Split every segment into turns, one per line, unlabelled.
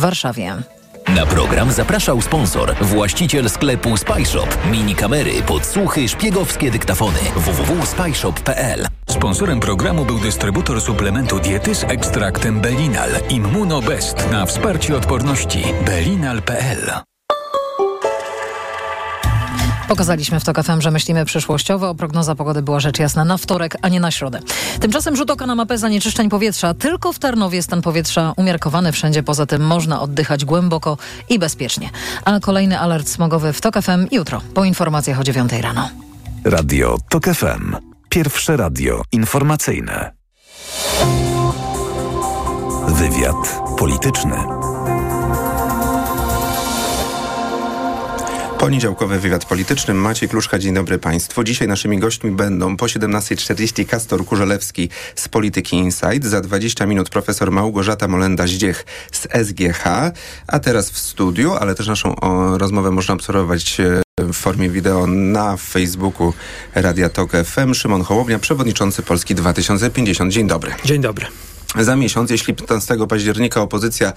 Warszawie.
Na program zapraszał sponsor, właściciel sklepu Spyshop. Mini kamery, podsłuchy, szpiegowskie dyktafony. www.spyshop.pl
Sponsorem programu był dystrybutor suplementu diety z ekstraktem Belinal Immunobest na wsparcie odporności belinal.pl.
Pokazaliśmy w TOK FM, że myślimy przyszłościowo. Prognoza pogody była rzecz jasna na wtorek, a nie na środę. Tymczasem rzut oka na mapę zanieczyszczeń powietrza. Tylko w Tarnowie stan powietrza umiarkowany. Wszędzie poza tym można oddychać głęboko i bezpiecznie. A kolejny alert smogowy w TOK FM jutro po informacjach o 9 rano.
Radio TOK FM. Pierwsze radio informacyjne. Wywiad polityczny.
Poniedziałkowy wywiad polityczny. Maciej Kluszka, dzień dobry Państwu. Dzisiaj naszymi gośćmi będą po 17.40 Kastor Kurzelewski z Polityki Insight, za 20 minut profesor Małgorzata Molenda-Zdziech z SGH, a teraz w studiu, ale też naszą o, rozmowę można obserwować e, w formie wideo na Facebooku Radia Tok FM. Szymon Hołownia, przewodniczący Polski 2050. Dzień dobry.
Dzień dobry.
Za miesiąc, jeśli 15 października opozycja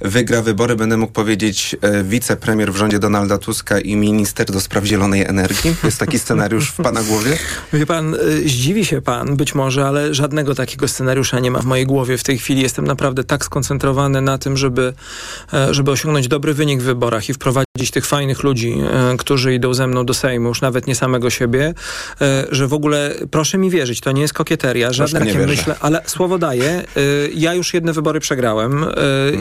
wygra wybory, będę mógł powiedzieć e, wicepremier w rządzie Donalda Tuska i minister do spraw zielonej energii? Jest taki scenariusz w pana głowie?
Wie pan, y, zdziwi się pan być może, ale żadnego takiego scenariusza nie ma w mojej głowie. W tej chwili jestem naprawdę tak skoncentrowany na tym, żeby, e, żeby osiągnąć dobry wynik w wyborach i wprowadzić tych fajnych ludzi, e, którzy idą ze mną do Sejmu, już nawet nie samego siebie, e, że w ogóle, proszę mi wierzyć, to nie jest kokieteria, żadne takie myślę, ale słowo daję, ja już jedne wybory przegrałem y,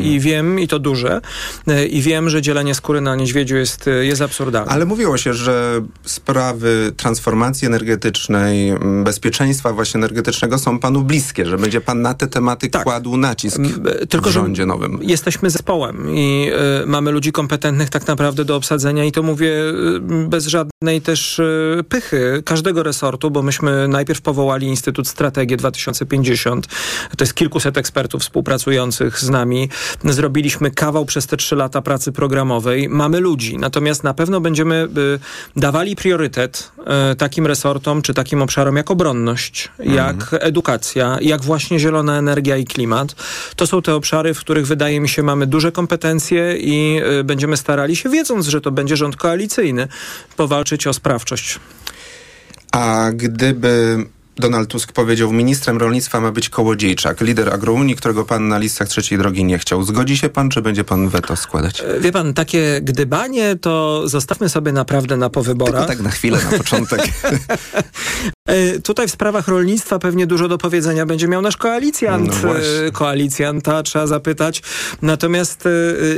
i wiem, i to duże, y, i wiem, że dzielenie skóry na niedźwiedziu jest, y, jest absurdalne.
Ale mówiło się, że sprawy transformacji energetycznej, bezpieczeństwa właśnie energetycznego są panu bliskie, że będzie pan na te tematy
Tak.
kładł nacisk
e, Tylko,
w rządzie nowym.
Jesteśmy zespołem i y, mamy ludzi kompetentnych tak naprawdę do obsadzenia i to mówię bez żadnej też y, pychy każdego resortu, bo myśmy najpierw powołali Instytut Strategii 2050. To jest kilkuset ekspertów współpracujących z nami. Zrobiliśmy kawał przez te trzy lata pracy programowej. Mamy ludzi, natomiast na pewno będziemy y, dawali priorytet y, takim resortom czy takim obszarom jak obronność, jak edukacja, jak właśnie zielona energia i klimat. To są te obszary, w których wydaje mi się mamy duże kompetencje i y, będziemy starali się, wiedząc, że to będzie rząd koalicyjny, powalczyć o sprawczość.
A gdyby Donald Tusk powiedział, ministrem rolnictwa ma być Kołodziejczak, lider agrounii, którego pan na listach trzeciej drogi nie chciał. Zgodzi się pan, czy będzie pan weto składać?
E, Wie pan, takie gdybanie to zostawmy sobie naprawdę na
Tylko
powyborach.
tak na chwilę, na początek.
E, Tutaj w sprawach rolnictwa pewnie dużo do powiedzenia będzie miał nasz koalicjant.
No
e, koalicjanta, trzeba zapytać. Natomiast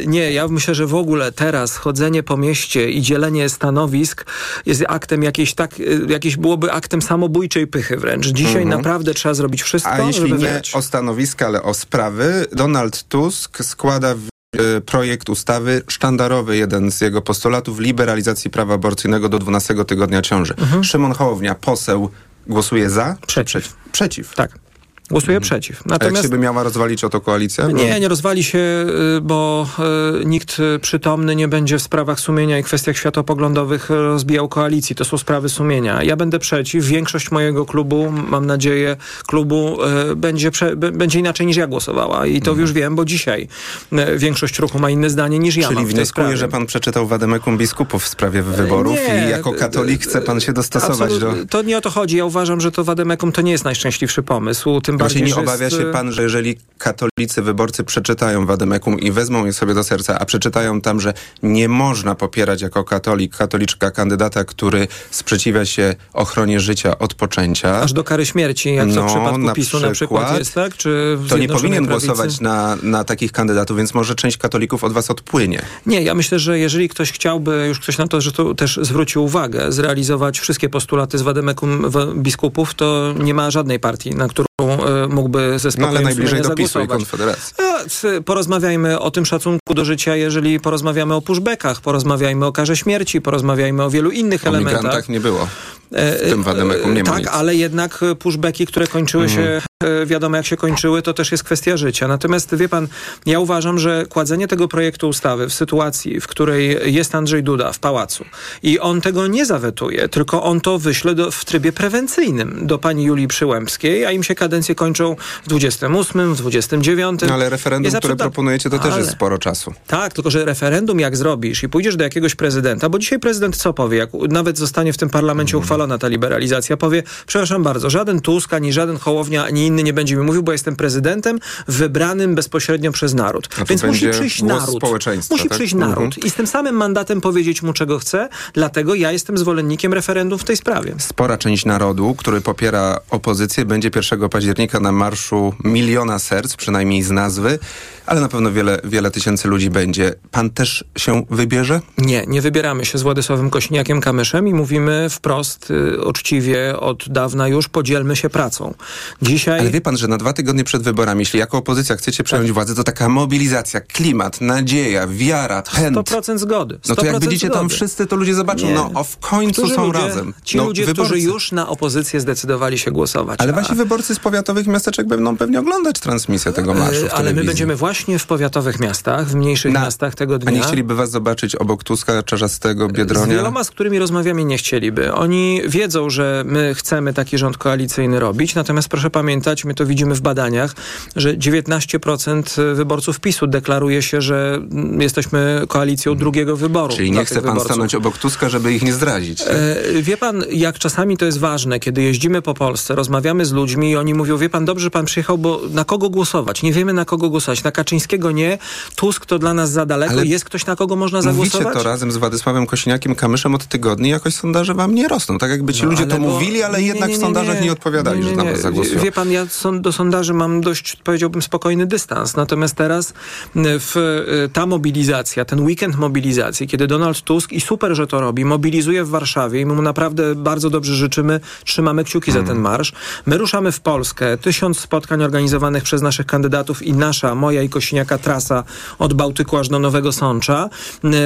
nie, ja myślę, że w ogóle teraz chodzenie po mieście i dzielenie stanowisk jest aktem jakiejś tak, jakieś byłoby aktem samobójczej pychy wręcz. Dzisiaj naprawdę trzeba zrobić wszystko,
Mhm. A jeśli
żeby
nie
wygrać.
o stanowiska, ale o sprawy, Donald Tusk składa e, projekt ustawy sztandarowy, jeden z jego postulatów, liberalizacji prawa aborcyjnego do 12 tygodnia ciąży. Szymon Hołownia, poseł, głosuje za?
Mhm. Przeciw.
Przeciw.
Tak. Głosuję przeciw.
A jak
Natomiast
się by miała rozwalić o to koalicja?
Nie, nie rozwali się, y, bo y, nikt y, przytomny nie będzie w sprawach sumienia i kwestiach światopoglądowych rozbijał koalicji. To są sprawy sumienia. Ja będę przeciw. Większość mojego klubu, mam nadzieję, klubu będzie, będzie inaczej niż ja głosowała. I to już wiem, bo dzisiaj większość ruchu ma inne zdanie niż ja
Czyli
mam
wnioskuję, że pan przeczytał Wademekum biskupów w sprawie wyborów
Nie,
i jako katolik chce pan się dostosować do...
Absolut- To nie o to chodzi. Ja uważam, że to Wademekum to nie jest najszczęśliwszy pomysł. Tym
Właśnie
bardziej,
nie obawia
jest,
się
y,
pan, że jeżeli katolicy wyborcy przeczytają Wademekum i wezmą je sobie do serca, a przeczytają tam, że nie można popierać jako katolik, katoliczka kandydata, który sprzeciwia się ochronie życia od poczęcia,
Aż do kary śmierci, jak to
No,
w przypadku
na
PiSu na przykład
przykład,
jest, tak? Czy
to nie powinien
Prawicy?
głosować na, na takich kandydatów, więc może część katolików od was odpłynie.
Nie, ja myślę, że jeżeli ktoś chciałby, już ktoś na to, że to też zwrócił uwagę, zrealizować wszystkie postulaty z Wademekum biskupów, to nie ma żadnej partii, na którą mógłby ze
No
spokojem
ale najbliżej do PiSu i. Konfederacji.
Porozmawiajmy o tym szacunku do życia, jeżeli porozmawiamy o pushbackach, porozmawiajmy o karze śmierci, porozmawiajmy o wielu innych
O
elementach.
migrantach nie było.
E,
W tym Wademekum nie ma
Tak,
nic.
ale jednak e, pushbacki, które kończyły się, e, wiadomo jak się kończyły, to też jest kwestia życia. Natomiast wie pan, ja uważam, że kładzenie tego projektu ustawy w sytuacji, w której jest Andrzej Duda w pałacu i on tego nie zawetuje, tylko on to wyśle do, w trybie prewencyjnym do pani Julii Przyłębskiej, a im się kadencje kończą w 28, w 29.
No, ale referendum, które proponujecie, to też
Ale-
jest sporo czasu.
Tak, tylko że referendum jak zrobisz i pójdziesz do jakiegoś prezydenta, bo dzisiaj prezydent co powie, jak nawet zostanie w tym parlamencie uchwalona ta liberalizacja, powie, przepraszam bardzo, żaden Tusk, ani żaden Hołownia, ani inny nie będzie mi mówił, bo jestem prezydentem wybranym bezpośrednio przez naród.
To
Więc musi przyjść naród. Musi
tak?
przyjść
Mhm.
naród i z tym samym mandatem powiedzieć mu, czego chce, dlatego ja jestem zwolennikiem referendum w tej sprawie.
Spora część narodu, który popiera opozycję, będzie 1 października na marszu miliona serc, przynajmniej z nazwy, ale na pewno wiele, wiele tysięcy ludzi będzie. Pan też się wybierze?
Nie, nie wybieramy się z Władysławem Kośniakiem-Kamyszem i mówimy wprost, y, uczciwie, od dawna już, podzielmy się pracą. Dzisiaj...
Ale wie pan, że na dwa tygodnie przed wyborami, jeśli jako opozycja chcecie przejąć
Tak.
władzę, to taka mobilizacja, klimat, nadzieja, wiara, pęd.
100% zgody. 100%
No to jak będziecie tam wszyscy, to ludzie zobaczą,
Nie.
no o w końcu
Którzy
są
ludzie,
razem.
Ci
no,
ludzie,
wyborcy.
którzy już na opozycję zdecydowali się głosować.
Ale
A-
wasi wyborcy z powiatowych miasteczek będą pewnie oglądać transmisję tego marszu
Ale my będziemy właśnie w powiatowych miastach, w mniejszych
Na-
miastach tego
A
dnia.
nie chcieliby was zobaczyć obok Tuska, Czarzastego,
Z
Biedronia?
wieloma, z którymi rozmawiamy, nie chcieliby. Oni wiedzą, że my chcemy taki rząd koalicyjny robić, natomiast proszę pamiętać, my to widzimy w badaniach, że 19% wyborców PiSu deklaruje się, że jesteśmy koalicją drugiego wyboru.
Czyli nie chce pan
wyborców.
stanąć obok Tuska, żeby ich nie zdradzić. tak?
E, Wie pan, jak czasami to jest ważne, kiedy jeździmy po Polsce, rozmawiamy z ludźmi i oni mówią, wie pan, dobrze, że pan przyjechał, bo na kogo głosować? Nie wiemy, na kogo głosować. Na Kaczyńskiego nie, Tusk to dla nas za daleko.
Ale
Jest ktoś, na kogo można
Mówicie
zagłosować?
to razem z Władysławem Kosiniakiem Kamyszem od tygodni, jakoś sondaże wam nie rosną. Tak jakby ci
No,
ludzie to
bo-
mówili, ale
nie,
jednak
nie,
w
nie,
sondażach nie, odpowiadali, że na was zagłosują.
Wie pan, ja do sondaży mam dość, powiedziałbym, spokojny dystans. Natomiast teraz m, w, y, ta mobilizacja, ten weekend mobilizacji, kiedy Donald Tusk, i super, że to robi, mobilizuje w Warszawie i mu naprawdę bardzo dobrze życzymy, trzymamy kciuki za ten marsz. My ruszamy w Polskę, tysiąc spotkań organizowanych przez naszych kandydatów i nasza, moja i Kosiniaka trasa od Bałtyku aż do Nowego Sącza,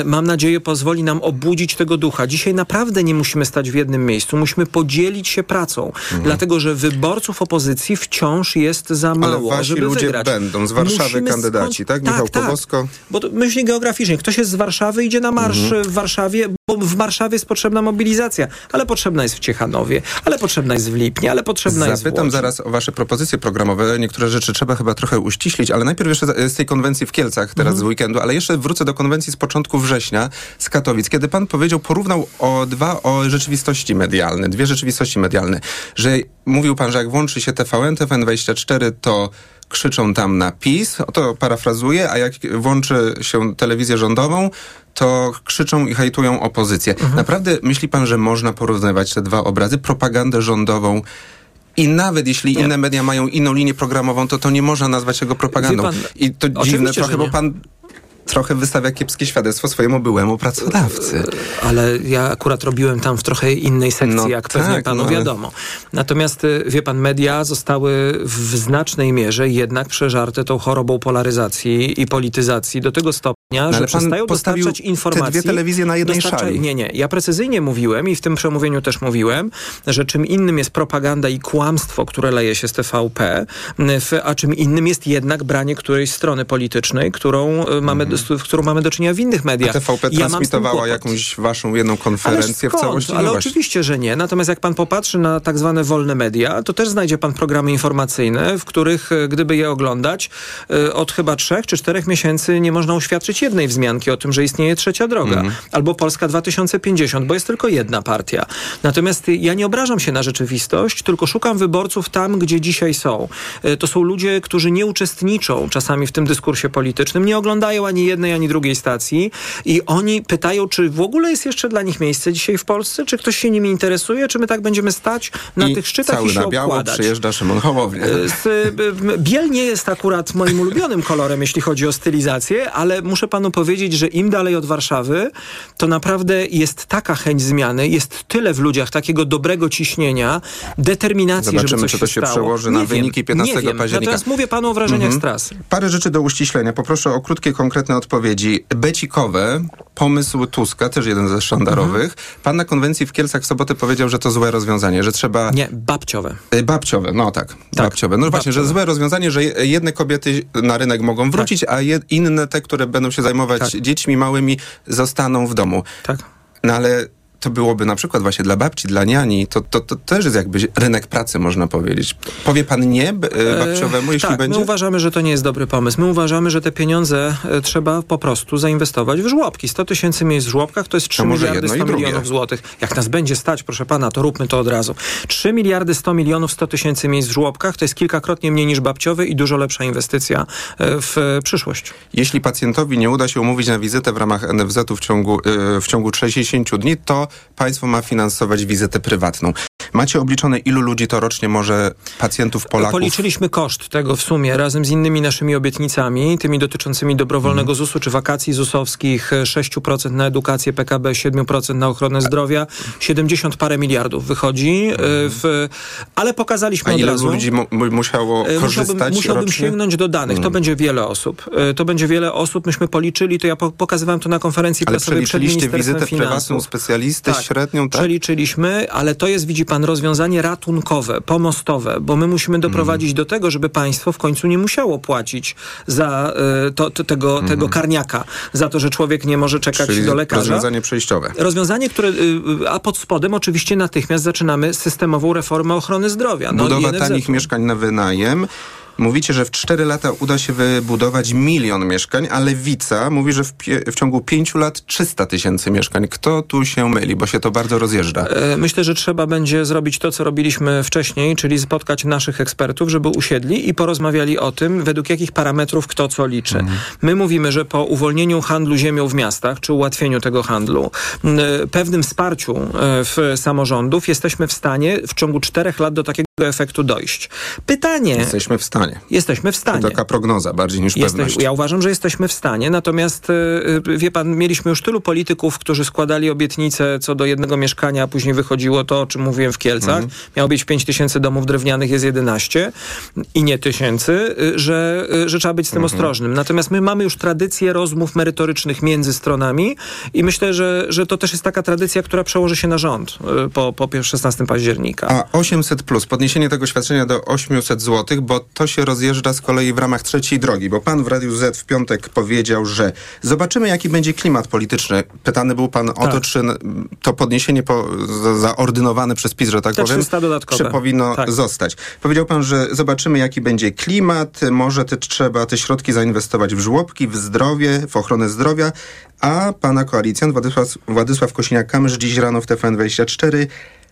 mam nadzieję pozwoli nam obudzić tego ducha. Dzisiaj naprawdę nie musimy stać w jednym miejscu, musimy podzielić się pracą, dlatego że wyborców opozycji wciąż jest za
Mhm. Ale
mało,
wasi
żeby
ludzie
wygrać.
będą, z Warszawy
Musimy
kandydaci, tak? Michał Kobosko?
Bo to myśli geograficznie. Ktoś jest z Warszawy, idzie na marsz
Mhm.
w Warszawie, bo w Warszawie jest potrzebna mobilizacja, ale potrzebna jest w Ciechanowie, ale potrzebna jest w Lipnie, ale potrzebna jest w
Zapytam zaraz o wasze propozycje programowe. Niektóre rzeczy trzeba chyba trochę uściślić, ale najpierw jeszcze z z tej konwencji w Kielcach teraz
Mhm.
z weekendu, ale jeszcze wrócę do konwencji z początku września z Katowic, kiedy pan powiedział, porównał o dwa o rzeczywistości medialne, dwie rzeczywistości medialne, że mówił pan, że jak włączy się TVN, TVN24, to krzyczą tam na PiS, to parafrazuję, a jak włączy się telewizję rządową, to krzyczą i hejtują opozycję.
Mhm.
Naprawdę myśli pan, że można porównywać te dwa obrazy? Propagandę rządową i nawet jeśli
Nie.
inne media mają inną linię programową, to to nie można nazwać tego propagandą.
Pan,
I to dziwne trochę, bo pan trochę wystawia kiepskie świadectwo swojemu byłemu pracodawcy.
Ale ja akurat robiłem tam w trochę innej sekcji,
No
jak pewnie
tak,
panu
no
wiadomo. Natomiast, y, wie pan, media zostały w znacznej mierze jednak przeżarte tą chorobą polaryzacji i polityzacji do tego stopnia,
No,
że
ale pan
przestają dostarczać
te
informacji.
dwie telewizje na jednej
dostarczają-
szali.
Nie, nie. Ja precyzyjnie mówiłem i w tym przemówieniu też mówiłem, że czym innym jest propaganda i kłamstwo, które leje się z TVP, a czym innym jest jednak branie którejś strony politycznej, którą y, mamy, z, z którą mamy do czynienia w innych
A
mediach.
TVP
I ja
transmitowała jakąś waszą jedną konferencję w całości?
Ale
No
oczywiście, że nie. Natomiast jak pan popatrzy na tak zwane wolne media, to też znajdzie pan programy informacyjne, w których, e, gdyby je oglądać, e, od chyba trzech czy czterech miesięcy nie można uświadczyć jednej wzmianki o tym, że istnieje trzecia droga.
Mhm.
Albo Polska 2050, bo jest tylko jedna partia. Natomiast ja nie obrażam się na rzeczywistość, tylko szukam wyborców tam, gdzie dzisiaj są. E, To są ludzie, którzy nie uczestniczą czasami w tym dyskursie politycznym, nie oglądają ani jednej, ani drugiej stacji i oni pytają, czy w ogóle jest jeszcze dla nich miejsce dzisiaj w Polsce, czy ktoś się nimi interesuje, czy my tak będziemy stać na
I
tych szczytach
cały
i się
na biało
okładać.
przyjeżdża Szymon Hołownia.
E, y, Biel nie jest akurat moim ulubionym kolorem, jeśli chodzi o stylizację, ale muszę panu powiedzieć, że im dalej od Warszawy, to naprawdę jest taka chęć zmiany, jest tyle w ludziach takiego dobrego ciśnienia, determinacji,
Zobaczymy,
żeby coś
czy to się przełoży na
Nie wiem,
wyniki 15
nie wiem.
października.
Natomiast mówię panu o wrażeniach z trasy.
Parę rzeczy do uściślenia. Poproszę o krótkie, konkretne odpowiedzi. Becikowe, pomysł Tuska, też jeden ze sztandarowych.
Mhm.
Pan na konwencji w Kielcach w sobotę powiedział, że to złe rozwiązanie, że trzeba...
Nie, babciowe.
Y, Babciowe, no tak, babciowe. No właśnie, że
babciowe.
złe rozwiązanie, że je- jedne kobiety na rynek mogą wrócić, a je, inne, te, które będą się zajmować
Tak.
dziećmi małymi, zostaną w domu.
Tak.
No ale to byłoby na przykład właśnie dla babci, dla niani, to, to, to też jest jakby rynek pracy, można powiedzieć. Powie pan nie b- e, babciowemu, jeśli
tak,
będzie?
my uważamy, że to nie jest dobry pomysł. My uważamy, że te pieniądze e, trzeba po prostu zainwestować w żłobki. 100 tysięcy miejsc w żłobkach to jest 3
To
miliardy
jedno i
100
drugie.
milionów złotych. Jak nas będzie stać, proszę pana, to róbmy to od razu. 3 miliardy 100 milionów 100 tysięcy miejsc w żłobkach to jest kilkakrotnie mniej niż babciowy i dużo lepsza inwestycja e, w e, przyszłość.
Jeśli pacjentowi nie uda się umówić na wizytę w ramach NFZ-u w ciągu, w ciągu 60 dni, to państwo ma finansować wizytę prywatną. Macie obliczone, ilu ludzi to rocznie może pacjentów Polaków?
Policzyliśmy koszt tego w sumie razem z innymi naszymi obietnicami, tymi dotyczącymi dobrowolnego ZUS-u czy wakacji ZUS-owskich, e, 6% na edukację PKB, 7% na ochronę zdrowia, 70 parę miliardów wychodzi, e, w, ale pokazaliśmy
A
od
ile
razu.
ludzi mu, mu- musiało
E,
korzystać
Musiałbym, musiałbym
rocznie?
sięgnąć do danych. To
Mm.
będzie wiele osób. E, To będzie wiele osób. Myśmy policzyli, to ja po- pokazywałem to na konferencji
Ale
prasowej przed
przeliczyliście
Ministerstwem
wizytę prywatną
Finansów.
specjalisty
Tak.
średnią, tak?
Przeliczyliśmy, ale to jest, widzi pan, rozwiązanie ratunkowe, pomostowe, bo my musimy doprowadzić do tego, żeby państwo w końcu nie musiało płacić za e, to, to, tego, tego karniaka, za to, że człowiek nie może czekać
Czyli
do lekarza.
rozwiązanie przejściowe.
Rozwiązanie, które, y, y, a pod spodem oczywiście natychmiast zaczynamy systemową reformę ochrony zdrowia. No,
Budowa tanich mieszkań na wynajem. Mówicie, że w 4 lata uda się wybudować milion mieszkań, a Lewica mówi, że w, w ciągu 5 lat 300 tysięcy mieszkań. Kto tu się myli, bo się to bardzo rozjeżdża?
E, Myślę, że trzeba będzie zrobić to, co robiliśmy wcześniej, czyli spotkać naszych ekspertów, żeby usiedli i porozmawiali o tym, według jakich parametrów kto co liczy. My mówimy, że po uwolnieniu handlu ziemią w miastach, czy ułatwieniu tego handlu, e, pewnym wsparciu e, w samorządów, jesteśmy w stanie w ciągu czterech lat do takiego efektu dojść. Pytanie,
Jesteśmy w stanie.
jesteśmy w
To
stanie.
taka prognoza bardziej niż
Jesteś,
pewność.
ja uważam, że jesteśmy w stanie, natomiast y, y, wie pan, mieliśmy już tylu polityków, którzy składali obietnice co do jednego mieszkania, a później wychodziło to, o czym mówiłem w Kielcach.
Mhm.
Miało być 5 tysięcy domów drewnianych, jest 11 i nie tysięcy, y, że, że trzeba być z tym
Mhm.
ostrożnym. Natomiast my mamy już tradycję rozmów merytorycznych między stronami i myślę, że, że to też jest taka tradycja, która przełoży się na rząd po, po 16 października.
A 800 plus, podniesienie tego świadczenia do 800 zł, bo to się rozjeżdża z kolei w ramach trzeciej drogi, bo pan w Radiu Z w piątek powiedział, że zobaczymy jaki będzie klimat polityczny. Pytany był pan o to,
Tak.
czy n- to podniesienie po, za, zaordynowane przez PiS, że tak
Te
powiem,
300 dodatkowe.
czy powinno
Tak.
zostać. Powiedział pan, że zobaczymy jaki będzie klimat, może te, trzeba te środki zainwestować w żłobki, w zdrowie, w ochronę zdrowia, a pana koalicjant Władysław, Władysław Kosiniak-Kamysz dziś rano w TVN24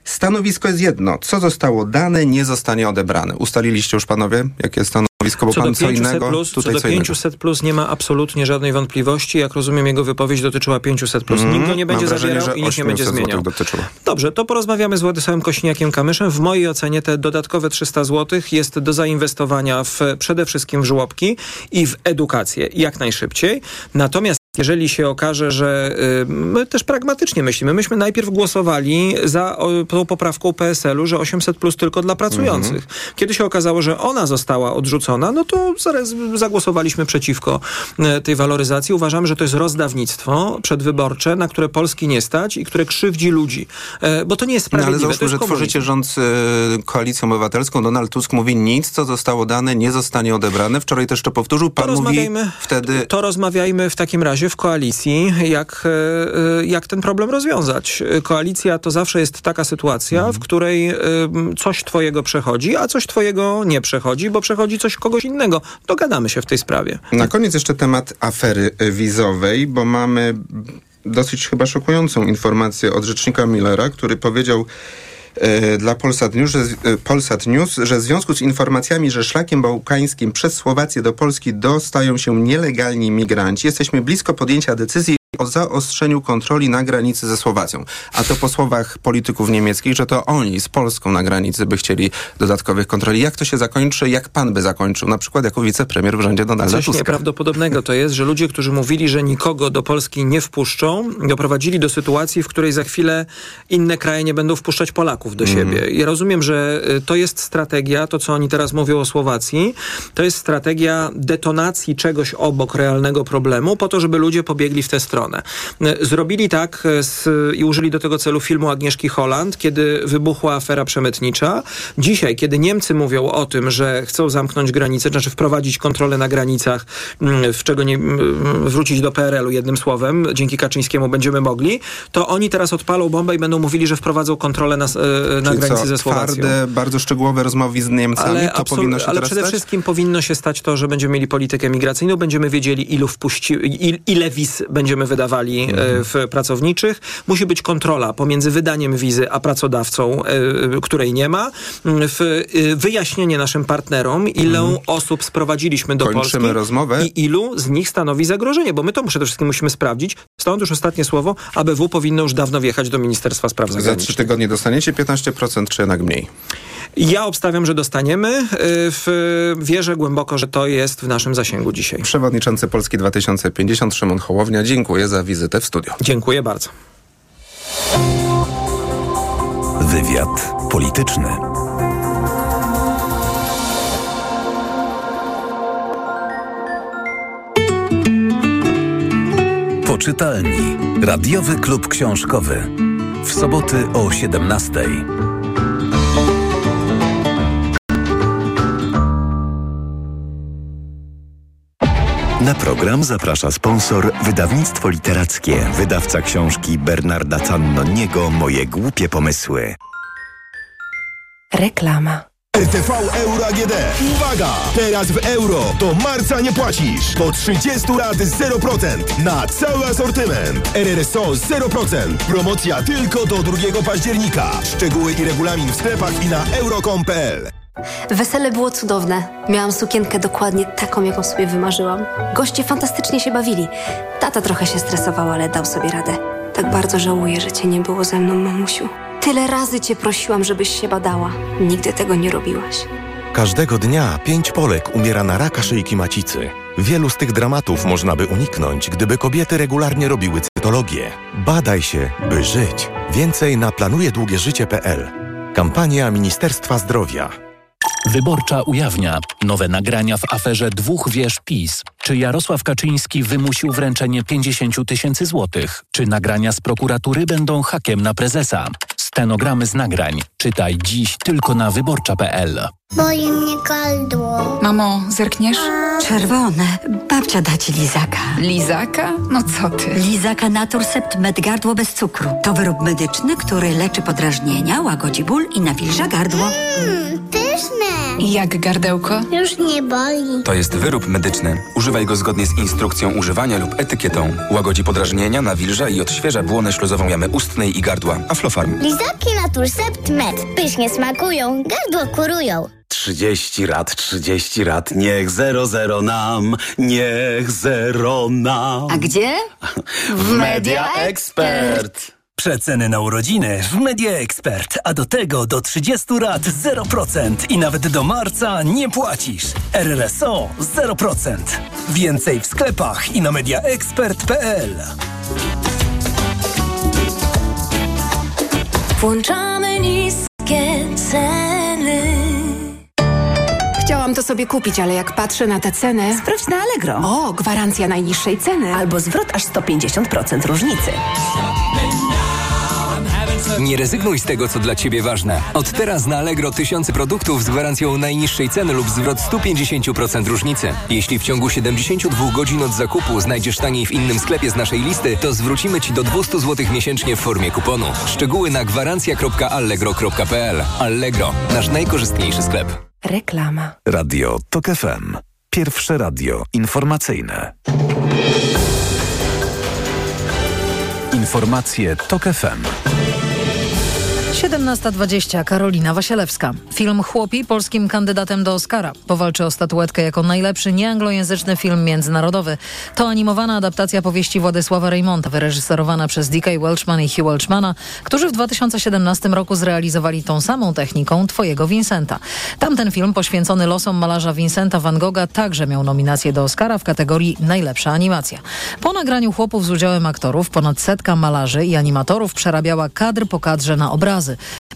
Stanowisko jest jedno. Co zostało dane, nie zostanie odebrane. Ustaliliście już panowie, jakie jest stanowisko, bo
Co
pan
do
co
500
innego,
plus, co do
co innego.
500 plus nie ma absolutnie żadnej wątpliwości. Jak rozumiem, jego wypowiedź dotyczyła 500 plus.
Mm,
Nikt go nie będzie
mam wrażenie,
zabierał i nikt nie będzie
800
zmieniał.
dotyczyło.
Dobrze, to porozmawiamy z Władysławem Kośniakiem-Kamyszem. W mojej ocenie te dodatkowe 300 zł jest do zainwestowania w, przede wszystkim w żłobki i w edukację jak najszybciej. Natomiast jeżeli się okaże, że y, my też pragmatycznie myślimy, myśmy najpierw głosowali za tą poprawką PSL-u, że 800 plus tylko dla pracujących.
Mhm.
Kiedy się okazało, że ona została odrzucona, no to zaraz zagłosowaliśmy przeciwko e, tej waloryzacji. Uważamy, że to jest rozdawnictwo przedwyborcze, na które Polski nie stać i które krzywdzi ludzi. E, Bo to nie jest
No, ale
sprawiedliwe.
załóżmy, że
komunizm.
tworzycie rząd z y, koalicją obywatelską. Donald Tusk mówi nic, co zostało dane, nie zostanie odebrane. Wczoraj też to powtórzył. Pan
To
mówi wtedy...
to rozmawiajmy w takim razie w koalicji, jak, e, e, jak ten problem rozwiązać. Koalicja to zawsze jest taka sytuacja,
Mhm.
w której e, coś twojego przechodzi, a coś twojego nie przechodzi, bo przechodzi coś kogoś innego. Dogadamy się w tej sprawie.
Na koniec jeszcze temat afery wizowej, bo mamy dosyć chyba szokującą informację od rzecznika Millera, który powiedział dla Polsat News, że, e, Polsat News, że w związku z informacjami, że szlakiem bałkańskim przez Słowację do Polski dostają się nielegalni migranci, jesteśmy blisko podjęcia decyzji o zaostrzeniu kontroli na granicy ze Słowacją. A to po słowach polityków niemieckich, że to oni z Polską na granicy by chcieli dodatkowych kontroli. Jak to się zakończy? Jak pan by zakończył? Na przykład jako wicepremier w rządzie Donalda
Coś
Tuska.
nieprawdopodobnego to jest, że ludzie, którzy mówili, że nikogo do Polski nie wpuszczą, doprowadzili do sytuacji, w której za chwilę inne kraje nie będą wpuszczać Polaków do siebie. Ja rozumiem, że y, to jest strategia, to co oni teraz mówią o Słowacji, to jest strategia detonacji czegoś obok realnego problemu, po to, żeby ludzie pobiegli w tę stronę. Stronę. Zrobili tak z, i użyli do tego celu filmu Agnieszki Holland, kiedy wybuchła afera przemytnicza. Dzisiaj, kiedy Niemcy mówią o tym, że chcą zamknąć granice, znaczy wprowadzić kontrolę na granicach, mm, w czego nie mm, wrócić do PRL-u jednym słowem, dzięki Kaczyńskiemu będziemy mogli, to oni teraz odpalą bombę i będą mówili, że wprowadzą kontrolę na, e, na granicy
co,
ze Słowacją.
Twarde, bardzo szczegółowe rozmowy z Niemcami, ale to powinno się
Ale przede
stać?
wszystkim powinno się stać to, że będziemy mieli politykę migracyjną, będziemy wiedzieli, ilu wpuści, il, ile wiz będziemy wydawali e, mhm. w pracowniczych. Musi być kontrola pomiędzy wydaniem wizy a pracodawcą, e, której nie ma. W wyjaśnienie naszym partnerom, ile mhm. osób sprowadziliśmy do
Kończymy
Polski
rozmowę.
i ilu z nich stanowi zagrożenie, bo my to przede wszystkim musimy sprawdzić. Stąd już ostatnie słowo, ABW powinno już dawno wjechać do Ministerstwa Spraw Zagranicznych.
Za trzy tygodnie dostaniecie 15% czy jednak mniej?
Ja obstawiam, że dostaniemy. W, wierzę głęboko, że to jest w naszym zasięgu dzisiaj.
Przewodniczący Polski 2050 Szymon Hołownia, dziękuję za wizytę w studio.
Dziękuję bardzo.
Wywiad polityczny. Poczytalni. Radiowy klub książkowy. W soboty o 17. Na program zaprasza sponsor wydawnictwo literackie, wydawca książki Bernarda Cannoniego Moje głupie pomysły.
Reklama. RTV Euro AGD. Uwaga! Teraz w euro do marca nie płacisz. Do 30 lat 0% na cały asortyment. RRSO 0%. Promocja tylko do 2 października. Szczegóły i regulamin w sklepach i na euro.com.pl.
Wesele było cudowne. Miałam sukienkę dokładnie taką, jaką sobie wymarzyłam. Goście fantastycznie się bawili. Tata trochę się stresował, ale dał sobie radę. Tak bardzo żałuję, że cię nie było ze mną, mamusiu. Tyle razy cię prosiłam, żebyś się badała. Nigdy tego nie robiłaś.
Każdego dnia pięć Polek umiera na raka szyjki macicy. Wielu z tych dramatów można by uniknąć, gdyby kobiety regularnie robiły cytologię. Badaj się, by żyć. Więcej na planujedługieżycie.pl. Kampania Ministerstwa Zdrowia.
Wyborcza ujawnia nowe nagrania w aferze dwóch wież PiS. Czy Jarosław Kaczyński wymusił wręczenie 50 tysięcy złotych? Czy nagrania z prokuratury będą hakiem na prezesa? Stenogramy z nagrań. Czytaj dziś tylko na wyborcza.pl.
Boli mnie gardło.
Mamo, zerkniesz?
Czerwone. Babcia da ci lizaka.
Lizaka? No co ty?
Lizaka Naturcept Med Gardło bez cukru. To wyrób medyczny, który leczy podrażnienia, łagodzi ból i nawilża gardło.
Mmm, pyszne.
Jak gardełko?
Już nie boli.
To jest wyrób medyczny. Używaj go zgodnie z instrukcją używania lub etykietą. Łagodzi podrażnienia, nawilża i odświeża błonę śluzową jamy ustnej i gardła. Aflofarm.
Lizaki Naturcept Med. Pysznie smakują, gardło kurują.
30 rat, 30 rat, niech zero zero nam, niech zero nam.
A gdzie?
W Media Expert.
Przeceny na urodziny w Media Expert, a do tego do 30 lat 0% i nawet do marca nie płacisz. RRSO 0%. Więcej w sklepach i na mediaexpert.pl.
Włączamy niskie ceny.
Chciałam to sobie kupić, ale jak patrzę na te ceny...
Sprawdź na Allegro.
O, gwarancja najniższej ceny.
Albo zwrot aż 150% różnicy.
Nie rezygnuj z tego, co dla Ciebie ważne. Od teraz na Allegro tysiące produktów z gwarancją najniższej ceny lub zwrot 150% różnicy. Jeśli w ciągu 72 godzin od zakupu znajdziesz taniej w innym sklepie z naszej listy, to zwrócimy Ci do 200 zł miesięcznie w formie kuponu. Szczegóły na gwarancja.allegro.pl Allegro, nasz najkorzystniejszy sklep.
Reklama.
Radio TOK FM. Pierwsze radio informacyjne. Informacje TOK FM.
17.20 Karolina Wasielewska. Film Chłopi polskim kandydatem do Oscara. Powalczy o statuetkę jako najlepszy nieanglojęzyczny film międzynarodowy. To animowana adaptacja powieści Władysława Reymonta, wyreżyserowana przez D.K. Welchman i Hugh Welchmana, którzy w 2017 roku zrealizowali tą samą techniką Twojego Vincenta. Tamten film poświęcony losom malarza Vincenta van Gogha także miał nominację do Oscara w kategorii Najlepsza animacja. Po nagraniu Chłopów z udziałem aktorów ponad setka malarzy i animatorów przerabiała kadr po kadrze na obrazy.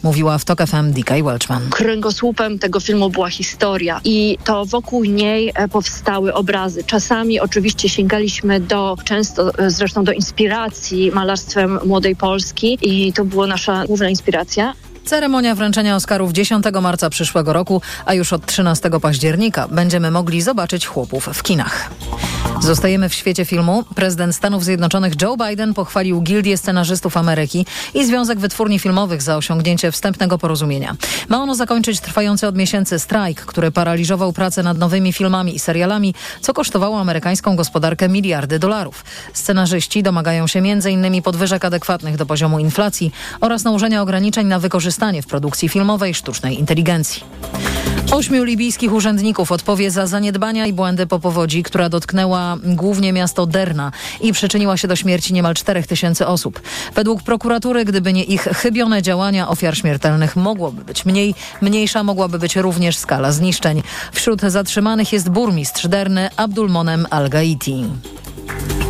Mówiła w TOK FM D.K. Welchman.
Kręgosłupem tego filmu była historia i to wokół niej e, powstały obrazy. Czasami oczywiście sięgaliśmy do, często e, zresztą do inspiracji malarstwem Młodej Polski i to była nasza główna inspiracja.
Ceremonia wręczenia Oscarów 10 marca przyszłego roku, a już od 13 października będziemy mogli zobaczyć chłopów w kinach. Zostajemy w świecie filmu. Prezydent Stanów Zjednoczonych Joe Biden pochwalił Gildię Scenarzystów Ameryki i Związek Wytwórni Filmowych za osiągnięcie wstępnego porozumienia. Ma ono zakończyć trwający od miesięcy strajk, który paraliżował pracę nad nowymi filmami i serialami, co kosztowało amerykańską gospodarkę miliardy dolarów. Scenarzyści domagają się m.in. podwyżek adekwatnych do poziomu inflacji oraz nałożenia ograniczeń na wykorzystanie w produkcji filmowej sztucznej inteligencji. Ośmiu libijskich urzędników odpowie za zaniedbania i błędy po powodzi, która dotknęła głównie miasto Derna i przyczyniła się do śmierci niemal 4 tysięcy osób. Według prokuratury, gdyby nie ich chybione działania, ofiar śmiertelnych mogłoby być mniej. Mniejsza mogłaby być również skala zniszczeń. Wśród zatrzymanych jest burmistrz Derny Abdulmonem Al-Gaiti.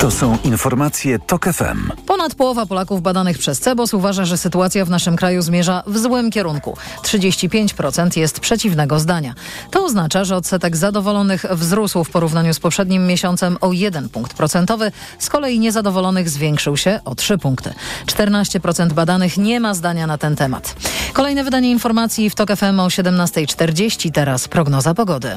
To są informacje TOK FM.
Ponad połowa Polaków badanych przez CEBOS uważa, że sytuacja w naszym kraju zmierza w złym kierunku. 35% jest przeciwnego zdania. To oznacza, że odsetek zadowolonych wzrósł w porównaniu z poprzednim miesiącem o 1 punkt procentowy, z kolei niezadowolonych zwiększył się o 3 punkty. 14% badanych nie ma zdania na ten temat. Kolejne wydanie informacji w TOK FM o 17.40. Teraz prognoza pogody.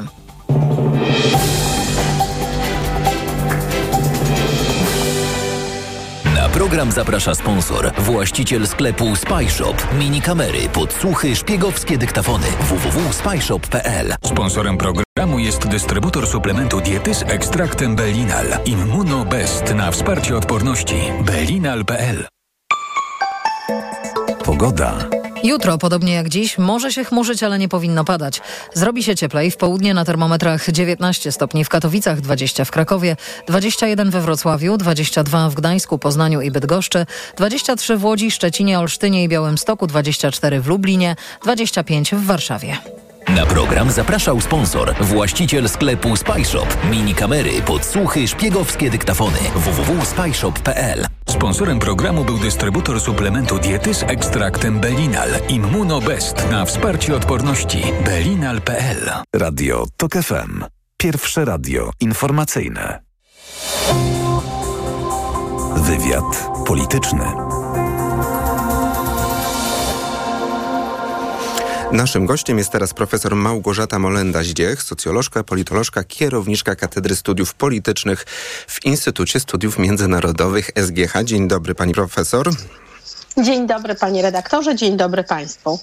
Program zaprasza sponsor, właściciel sklepu Spyshop. Mini kamery, podsłuchy, szpiegowskie dyktafony. www.spyshop.pl
Sponsorem programu jest dystrybutor suplementu diety z ekstraktem Belinal. Immunobest na wsparcie odporności. Belinal.pl
Pogoda.
Jutro, podobnie jak dziś, może się chmurzyć, ale nie powinno padać. Zrobi się cieplej. W południe na termometrach 19 stopni w Katowicach, 20 w Krakowie, 21 we Wrocławiu, 22 w Gdańsku, Poznaniu i Bydgoszczy, 23 w Łodzi, Szczecinie, Olsztynie i Białymstoku, 24 w Lublinie, 25 w Warszawie.
Na program zapraszał sponsor, właściciel sklepu Spyshop. Mini kamery, podsłuchy, szpiegowskie dyktafony. www.spyshop.pl
Sponsorem programu był dystrybutor suplementu diety z ekstraktem Belinal. Immunobest na wsparcie odporności. Belinal.pl
Radio TOK FM. Pierwsze radio informacyjne. Wywiad polityczny.
Naszym gościem jest teraz profesor Małgorzata Molenda-Zdziech, socjolożka, politolożka, kierowniczka Katedry Studiów Politycznych w Instytucie Studiów Międzynarodowych SGH. Dzień dobry pani profesor.
Dzień dobry panie redaktorze, dzień dobry państwu.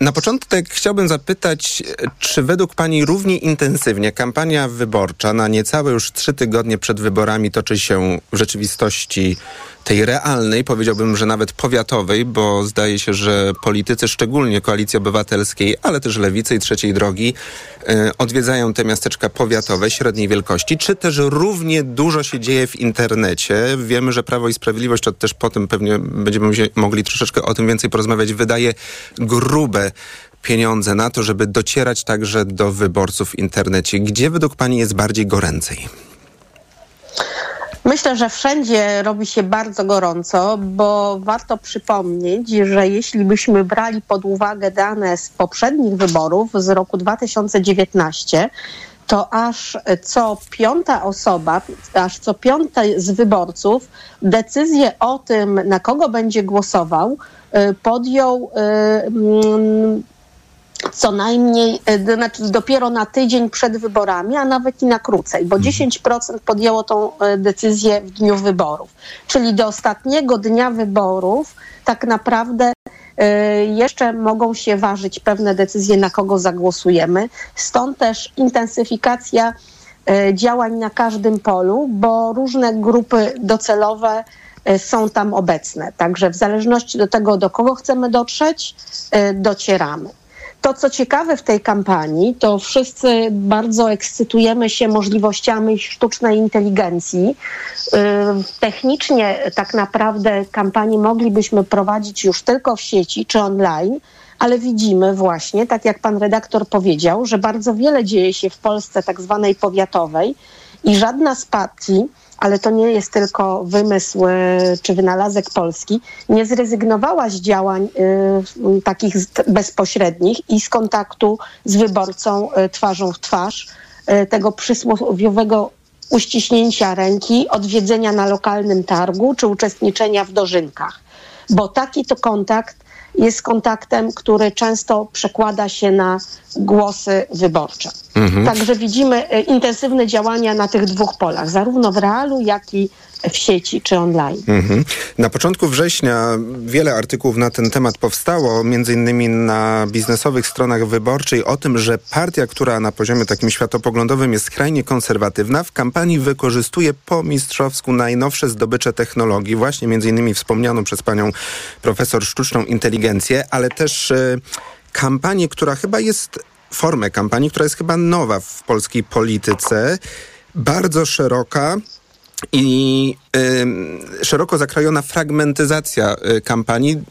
Na początek chciałbym zapytać, czy według pani równie intensywnie kampania wyborcza na niecałe już trzy tygodnie przed wyborami toczy się w rzeczywistości tej realnej, powiedziałbym, że nawet powiatowej, bo zdaje się, że politycy, szczególnie Koalicji Obywatelskiej, ale też Lewicy i Trzeciej Drogi, e, odwiedzają te miasteczka powiatowe średniej wielkości, czy też równie dużo się dzieje w internecie. Wiemy, że Prawo i Sprawiedliwość, to też potem pewnie będziemy mogli troszeczkę o tym więcej porozmawiać, wydaje grube pieniądze na to, żeby docierać także do wyborców w internecie. Gdzie według pani jest bardziej goręcej?
Myślę, że wszędzie robi się bardzo gorąco, bo warto przypomnieć, że jeśli byśmy brali pod uwagę dane z poprzednich wyborów z roku 2019, to aż co piąta osoba, aż co piąta z wyborców decyzję o tym, na kogo będzie głosował, y, podjął y, co najmniej, e, znaczy dopiero na tydzień przed wyborami, a nawet i na krócej, bo 10% mhm. podjęło tą decyzję w dniu wyborów. Czyli do ostatniego dnia wyborów tak naprawdę jeszcze mogą się ważyć pewne decyzje, na kogo zagłosujemy. Stąd też intensyfikacja działań na każdym polu, bo różne grupy docelowe są tam obecne. Także w zależności do tego, do kogo chcemy dotrzeć, docieramy. To, co ciekawe w tej kampanii, to wszyscy bardzo ekscytujemy się możliwościami sztucznej inteligencji. Y, technicznie tak naprawdę kampanię moglibyśmy prowadzić już tylko w sieci czy online, ale widzimy właśnie, tak jak pan redaktor powiedział, że bardzo wiele dzieje się w Polsce tak zwanej powiatowej i żadna z partii ale to nie jest tylko wymysł czy wynalazek Polski, nie zrezygnowała z działań y, takich bezpośrednich i z kontaktu z wyborcą y, twarzą w twarz, tego przysłowiowego uściśnięcia ręki, odwiedzenia na lokalnym targu czy uczestniczenia w dożynkach. Bo taki to kontakt jest kontaktem, który często przekłada się na głosy wyborcze. Mhm. Także widzimy e, intensywne działania na tych dwóch polach, zarówno w realu, jak i w sieci czy online. Mhm.
Na początku września wiele artykułów na ten temat powstało, między innymi na biznesowych stronach wyborczej o tym, że partia, która na poziomie takim światopoglądowym jest skrajnie konserwatywna, w kampanii wykorzystuje po mistrzowsku najnowsze zdobycze technologii, właśnie między innymi wspomnianą przez panią profesor sztuczną inteligencję, ale też y, kampanię, która chyba jest formę kampanii, która jest chyba nowa w polskiej polityce, bardzo szeroka, i y, szeroko zakrojona fragmentyzacja y, kampanii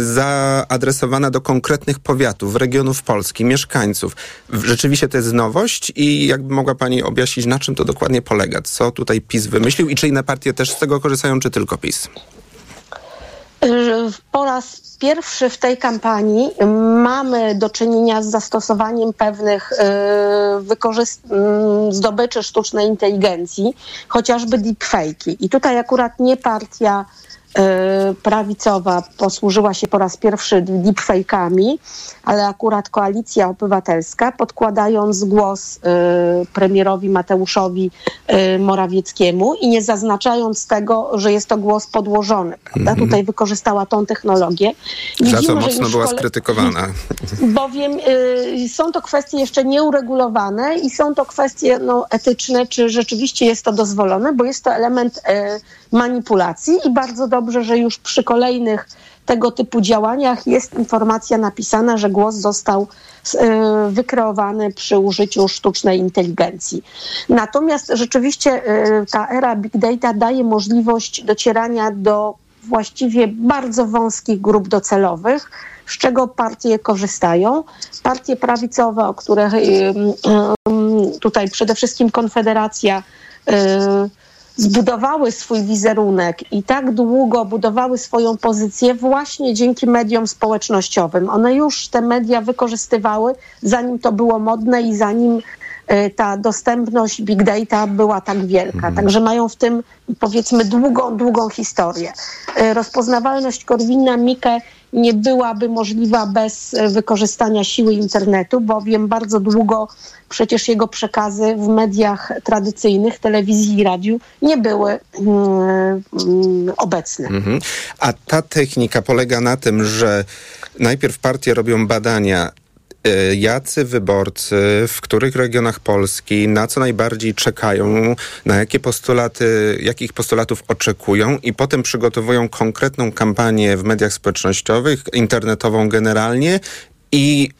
zaadresowana do konkretnych powiatów, regionów Polski, mieszkańców. Rzeczywiście to jest nowość i jakby mogła Pani objaśnić, na czym to dokładnie polega? Co tutaj PiS wymyślił i czy inne partie też z tego korzystają, czy tylko PiS?
Po raz pierwszy w tej kampanii mamy do czynienia z zastosowaniem pewnych y, zdobyczy sztucznej inteligencji, chociażby deepfake'i. I tutaj akurat nie partia prawicowa posłużyła się po raz pierwszy deepfake'ami, ale akurat Koalicja Obywatelska, podkładając głos y, premierowi Mateuszowi y, Morawieckiemu i nie zaznaczając tego, że jest to głos podłożony. Prawda? Mm -hmm. Tutaj wykorzystała tą technologię.
Widzimy, Za co mocno była skrytykowana.
Bowiem y, są to kwestie jeszcze nieuregulowane i są to kwestie no, etyczne, czy rzeczywiście jest to dozwolone, bo jest to element y, manipulacji i bardzo dobrze, że już przy kolejnych tego typu działaniach jest informacja napisana, że głos został e, wykreowany przy użyciu sztucznej inteligencji. Natomiast rzeczywiście e, ta era big data daje możliwość docierania do właściwie bardzo wąskich grup docelowych, z czego partie korzystają. Partie prawicowe, o których e, tutaj przede wszystkim Konfederacja zbudowały swój wizerunek i tak długo budowały swoją pozycję właśnie dzięki mediom społecznościowym. One już te media wykorzystywały, zanim to było modne i zanim e, ta dostępność big data była tak wielka. Mhm. Także mają w tym powiedzmy długą, długą historię. E, rozpoznawalność Korwina Mikke nie byłaby możliwa bez e, wykorzystania siły internetu, bowiem bardzo długo przecież jego przekazy w mediach tradycyjnych, telewizji i radiu nie były mm, mm, obecne. Mhm.
A ta technika polega na tym, że najpierw partie robią badania jacy wyborcy, w których regionach Polski, na co najbardziej czekają, na jakie postulaty, jakich postulatów oczekują i potem przygotowują konkretną kampanię w mediach społecznościowych, internetową generalnie i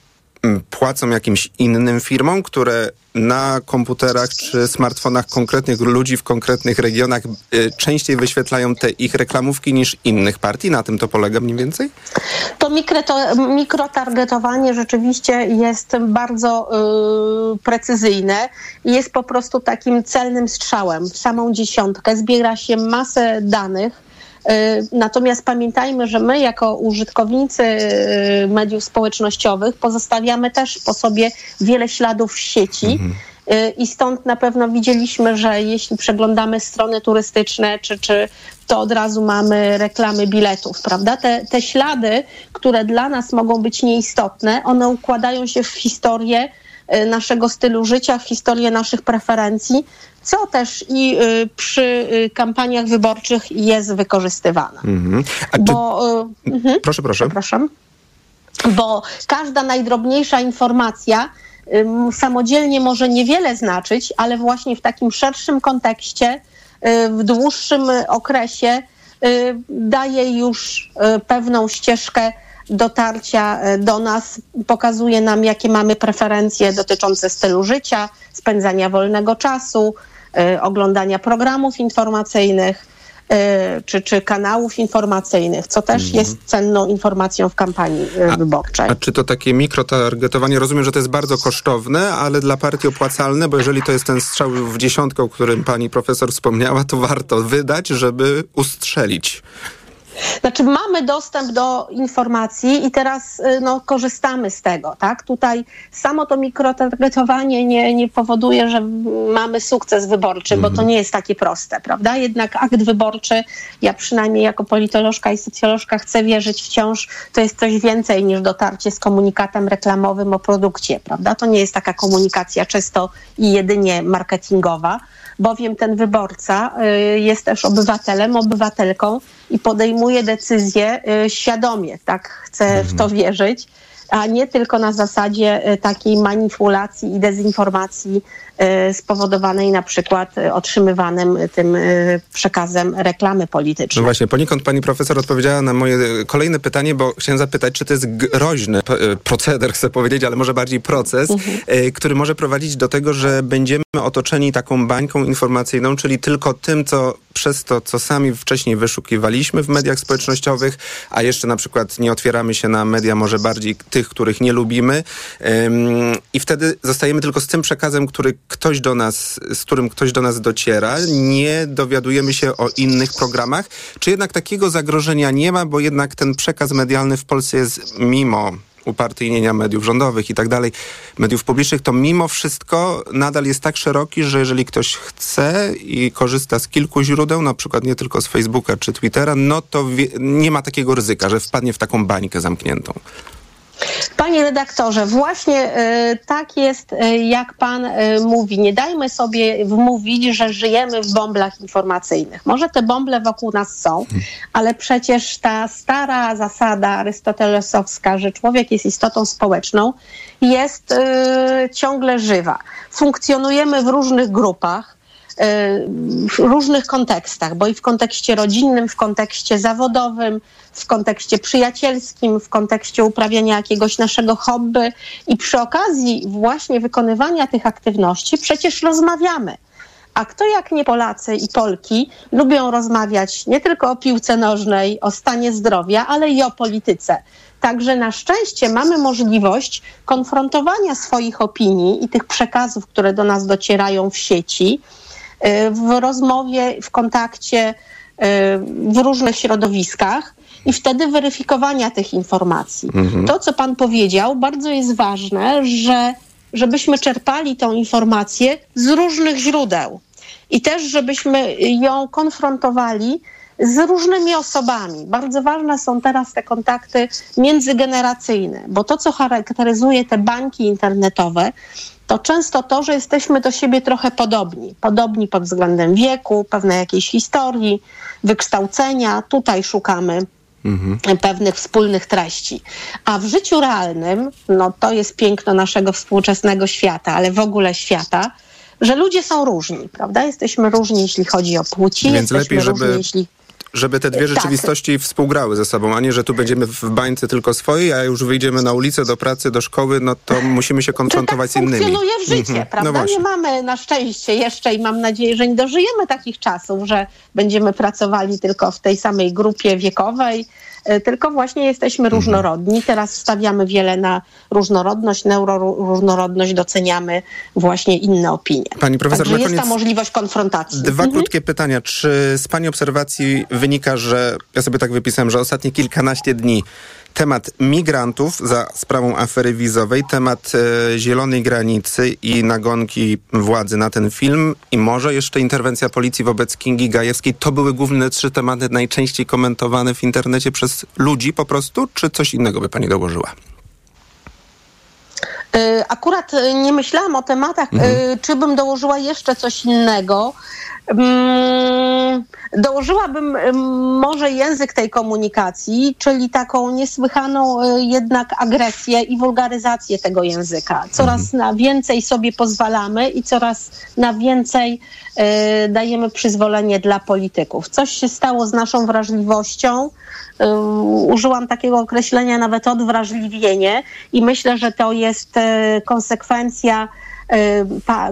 płacą jakimś innym firmom, które na komputerach czy smartfonach konkretnych ludzi w konkretnych regionach y, częściej wyświetlają te ich reklamówki niż innych partii? Na tym to polega mniej więcej?
To, mikro, to mikrotargetowanie rzeczywiście jest bardzo y, precyzyjne i jest po prostu takim celnym strzałem w samą dziesiątkę. Zbiera się masę danych, natomiast pamiętajmy, że my jako użytkownicy y, mediów społecznościowych pozostawiamy też po sobie wiele śladów w sieci. Mhm. Y, I stąd na pewno widzieliśmy, że jeśli przeglądamy strony turystyczne, czy, czy to od razu mamy reklamy biletów, prawda? Te, te ślady, które dla nas mogą być nieistotne, one układają się w historię naszego stylu życia, w historię naszych preferencji co też i y, przy y, kampaniach wyborczych jest wykorzystywane. Mhm.
Czy... Bo, mhm. Proszę, proszę.
Przepraszam. Bo każda najdrobniejsza informacja samodzielnie może niewiele znaczyć, ale właśnie w takim szerszym kontekście, w dłuższym okresie daje już pewną ścieżkę dotarcia do nas, pokazuje nam, jakie mamy preferencje dotyczące stylu życia, spędzania wolnego czasu, Y, oglądania programów informacyjnych. y, czy, czy kanałów informacyjnych, co też
Mhm.
jest cenną informacją w kampanii y, wyborczej.
A czy to takie mikrotargetowanie, rozumiem, że to jest bardzo kosztowne, ale dla partii opłacalne, bo jeżeli to jest ten strzał w dziesiątkę, o którym pani profesor wspomniała, to warto wydać, żeby ustrzelić.
Znaczy mamy dostęp do informacji i teraz y, no, korzystamy z tego, tak? Tutaj samo to mikrotargetowanie nie, nie powoduje, że mamy sukces wyborczy, bo to nie jest takie proste, prawda? Jednak akt wyborczy, ja przynajmniej jako politolożka i socjolożka chcę wierzyć wciąż, to jest coś więcej niż dotarcie z komunikatem reklamowym o produkcie, prawda? To nie jest taka komunikacja czysto i jedynie marketingowa, bowiem ten wyborca y, jest też obywatelem, obywatelką i podejmuje decyzje y, świadomie, tak? Chcę w to wierzyć, a nie tylko na zasadzie y, takiej manipulacji i dezinformacji y, spowodowanej na przykład y, otrzymywanym tym przekazem reklamy
No
politycznej.
właśnie, poniekąd pani profesor odpowiedziała na moje e, kolejne pytanie, bo chciałem zapytać, czy to jest groźny e, proceder, chcę powiedzieć, ale może bardziej proces, e, który może prowadzić do tego, że będziemy otoczeni taką bańką informacyjną, czyli tylko tym, co przez to, co sami wcześniej wyszukiwaliśmy w mediach społecznościowych, a jeszcze na przykład nie otwieramy się na media może bardziej tych, których nie lubimy. I wtedy zostajemy tylko z tym przekazem, który ktoś do nas, z którym ktoś do nas dociera, nie dowiadujemy się o innych programach, czy jednak takiego zagrożenia nie ma, bo jednak ten przekaz medialny w Polsce jest mimo upartyjnienia mediów rządowych i tak dalej, mediów publicznych, to mimo wszystko nadal jest tak szeroki, że jeżeli ktoś chce i korzysta z kilku źródeł, na przykład nie tylko z Facebooka czy Twittera, no to nie ma takiego ryzyka, że wpadnie w taką bańkę zamkniętą.
Panie redaktorze, właśnie y, tak jest, y, jak pan y, mówi. Nie dajmy sobie wmówić, że żyjemy w bąblach informacyjnych. Może te bąble wokół nas są, ale przecież ta stara zasada arystotelesowska, że człowiek jest istotą społeczną, jest ciągle żywa. Funkcjonujemy w różnych grupach w różnych kontekstach, bo i w kontekście rodzinnym, w kontekście zawodowym, w kontekście przyjacielskim, w kontekście uprawiania jakiegoś naszego hobby i przy okazji właśnie wykonywania tych aktywności przecież rozmawiamy. A kto jak nie Polacy i Polki lubią rozmawiać nie tylko o piłce nożnej, o stanie zdrowia, ale i o polityce. Także na szczęście mamy możliwość konfrontowania swoich opinii i tych przekazów, które do nas docierają w sieci, w rozmowie, w kontakcie, y, w różnych środowiskach i wtedy weryfikowania tych informacji.
Mhm.
To, co Pan powiedział, bardzo jest ważne, że żebyśmy czerpali tą informację z różnych źródeł i też, żebyśmy ją konfrontowali z różnymi osobami. Bardzo ważne są teraz te kontakty międzygeneracyjne, bo to, co charakteryzuje te banki internetowe, to często to, że jesteśmy do siebie trochę podobni. Podobni pod względem wieku, pewnej jakiejś historii, wykształcenia. Tutaj szukamy pewnych wspólnych treści. A w życiu realnym, no to jest piękno naszego współczesnego świata, ale w ogóle świata, że ludzie są różni, prawda? Jesteśmy różni, jeśli chodzi o płci,
Więc
jesteśmy
lepiej, żeby-
różni, jeśli...
Żeby te dwie
Tak.
rzeczywistości współgrały ze sobą, a nie, że tu będziemy w bańce tylko swojej, a już wyjdziemy na ulicę, do pracy, do szkoły, no to musimy się konfrontować z innymi.
funkcjonuje w życie,
Mhm.
prawda?
No właśnie.
nie mamy na szczęście jeszcze i mam nadzieję, że nie dożyjemy takich czasów, że będziemy pracowali tylko w tej samej grupie wiekowej, tylko właśnie jesteśmy
Mhm.
różnorodni. Teraz stawiamy wiele na różnorodność, neuroróżnorodność, doceniamy właśnie inne opinie.
Pani profesor,
Także
na
jest ta
koniec
możliwość konfrontacji.
Dwa
Mhm.
krótkie pytania. Czy z Pani obserwacji wynika, że ja sobie tak wypisałem, że ostatnie kilkanaście dni temat migrantów za sprawą afery wizowej, temat e, zielonej granicy i nagonki władzy na ten film i może jeszcze interwencja policji wobec Kingi Gajewskiej, to były główne trzy tematy najczęściej komentowane w internecie przez ludzi po prostu, czy coś innego by Pani dołożyła?
Y, Akurat y, nie myślałam o tematach, y, czy bym dołożyła jeszcze coś innego. Mm, Dołożyłabym może język tej komunikacji, czyli taką niesłychaną y, jednak agresję i wulgaryzację tego języka. Coraz na więcej sobie pozwalamy i coraz na więcej y, dajemy przyzwolenie dla polityków. Coś się stało z naszą wrażliwością. Y, Użyłam takiego określenia nawet odwrażliwienie i myślę, że to jest konsekwencja pa,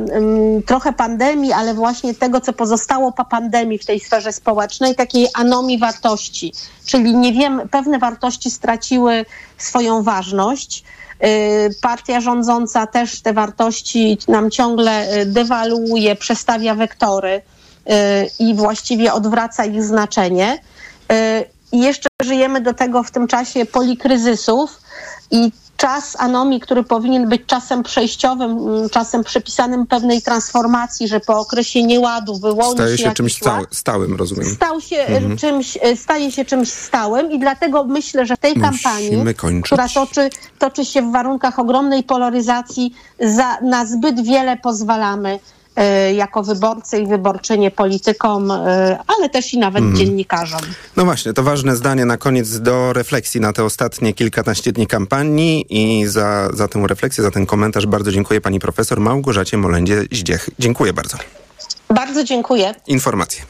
trochę pandemii, ale właśnie tego, co pozostało po pandemii w tej sferze społecznej, takiej anomii wartości. Czyli nie wiem, pewne wartości straciły swoją ważność. Partia rządząca też te wartości nam ciągle dewaluuje, przestawia wektory i właściwie odwraca ich znaczenie. I jeszcze żyjemy do tego w tym czasie polikryzysów i czas anomii, który powinien być czasem przejściowym, mm, czasem przypisanym pewnej transformacji, że po okresie nieładu wyłoni
Staje
się,
się czymś
stałym,
stałym, rozumiem.
Stał się mhm. czymś, e, staje się czymś stałym i dlatego myślę, że w tej
Musimy
kampanii,
kończyć.
która toczy, toczy się w warunkach ogromnej polaryzacji, za, na zbyt wiele pozwalamy jako wyborcy i wyborczynie politykom, ale też i nawet
Mhm.
dziennikarzom.
No właśnie, to ważne zdanie na koniec do refleksji na te ostatnie kilkanaście dni kampanii i za, za tę refleksję, za ten komentarz bardzo dziękuję pani profesor Małgorzacie Molendzie-Zdziech. Dziękuję bardzo.
Bardzo dziękuję.
Informacje.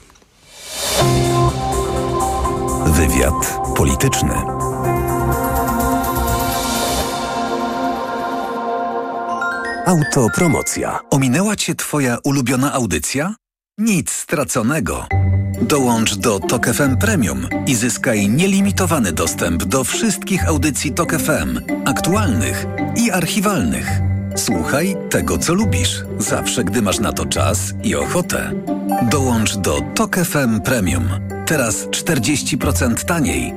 Wywiad polityczny. Autopromocja.
Ominęła cię twoja ulubiona audycja? Nic straconego. Dołącz do Tok FM Premium i zyskaj nielimitowany dostęp do wszystkich audycji Tok FM, aktualnych i archiwalnych. Słuchaj tego, co lubisz, zawsze gdy masz na to czas i ochotę. Dołącz do Tok FM Premium. Teraz 40% taniej.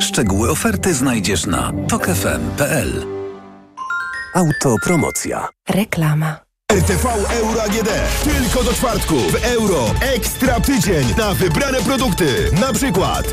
Szczegóły oferty znajdziesz na tokefm.pl.
Autopromocja.
Reklama.
RTV Euro AGD. Tylko do czwartku w euro. Ekstra tydzień na wybrane produkty. Na przykład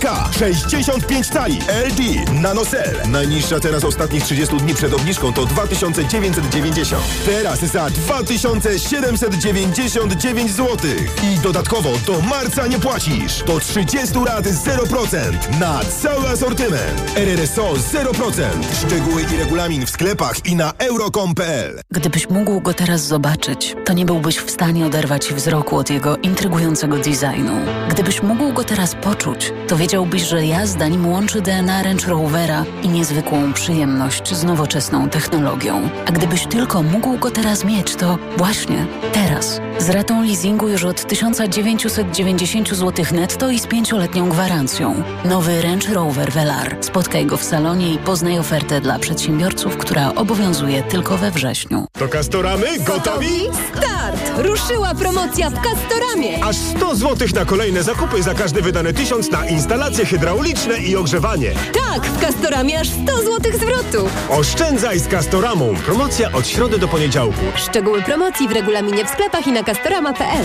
4K 65 tali LG NanoCell. Najniższa teraz ostatnich 30 dni przed obniżką to 2990. Teraz za 2799 zł. I dodatkowo do marca nie płacisz. Do 30 lat 0% na cały asortyment. RRSO 0%. Szczegóły i regulamin w sklepach i na euro.com.pl.
Gdybyś mógł go teraz zobaczyć, to nie byłbyś w stanie oderwać wzroku od jego intrygującego designu. Gdybyś mógł go teraz poczuć, to wiedziałbyś, że jazda nim łączy DNA Range Rovera i niezwykłą przyjemność z nowoczesną technologią. A gdybyś tylko mógł go teraz mieć, to właśnie teraz. Z ratą leasingu już od 1990 zł netto i z pięcioletnią gwarancją. Nowy Range Rover Velar. Spotkaj go w salonie i poznaj ofertę dla przedsiębiorców, która obowiązuje tylko we wrześniu.
To Kastoramy gotowi?
Start! Ruszyła promocja w Castoramie!
Aż 100 zł na kolejne zakupy za każdy wydany tysiąc na instalacje hydrauliczne i ogrzewanie.
Tak, w Castoramie aż 100 zł zwrotu!
Oszczędzaj z Castoramą. Promocja od środy do poniedziałku.
Szczegóły promocji w regulaminie w sklepach i na castorama.pl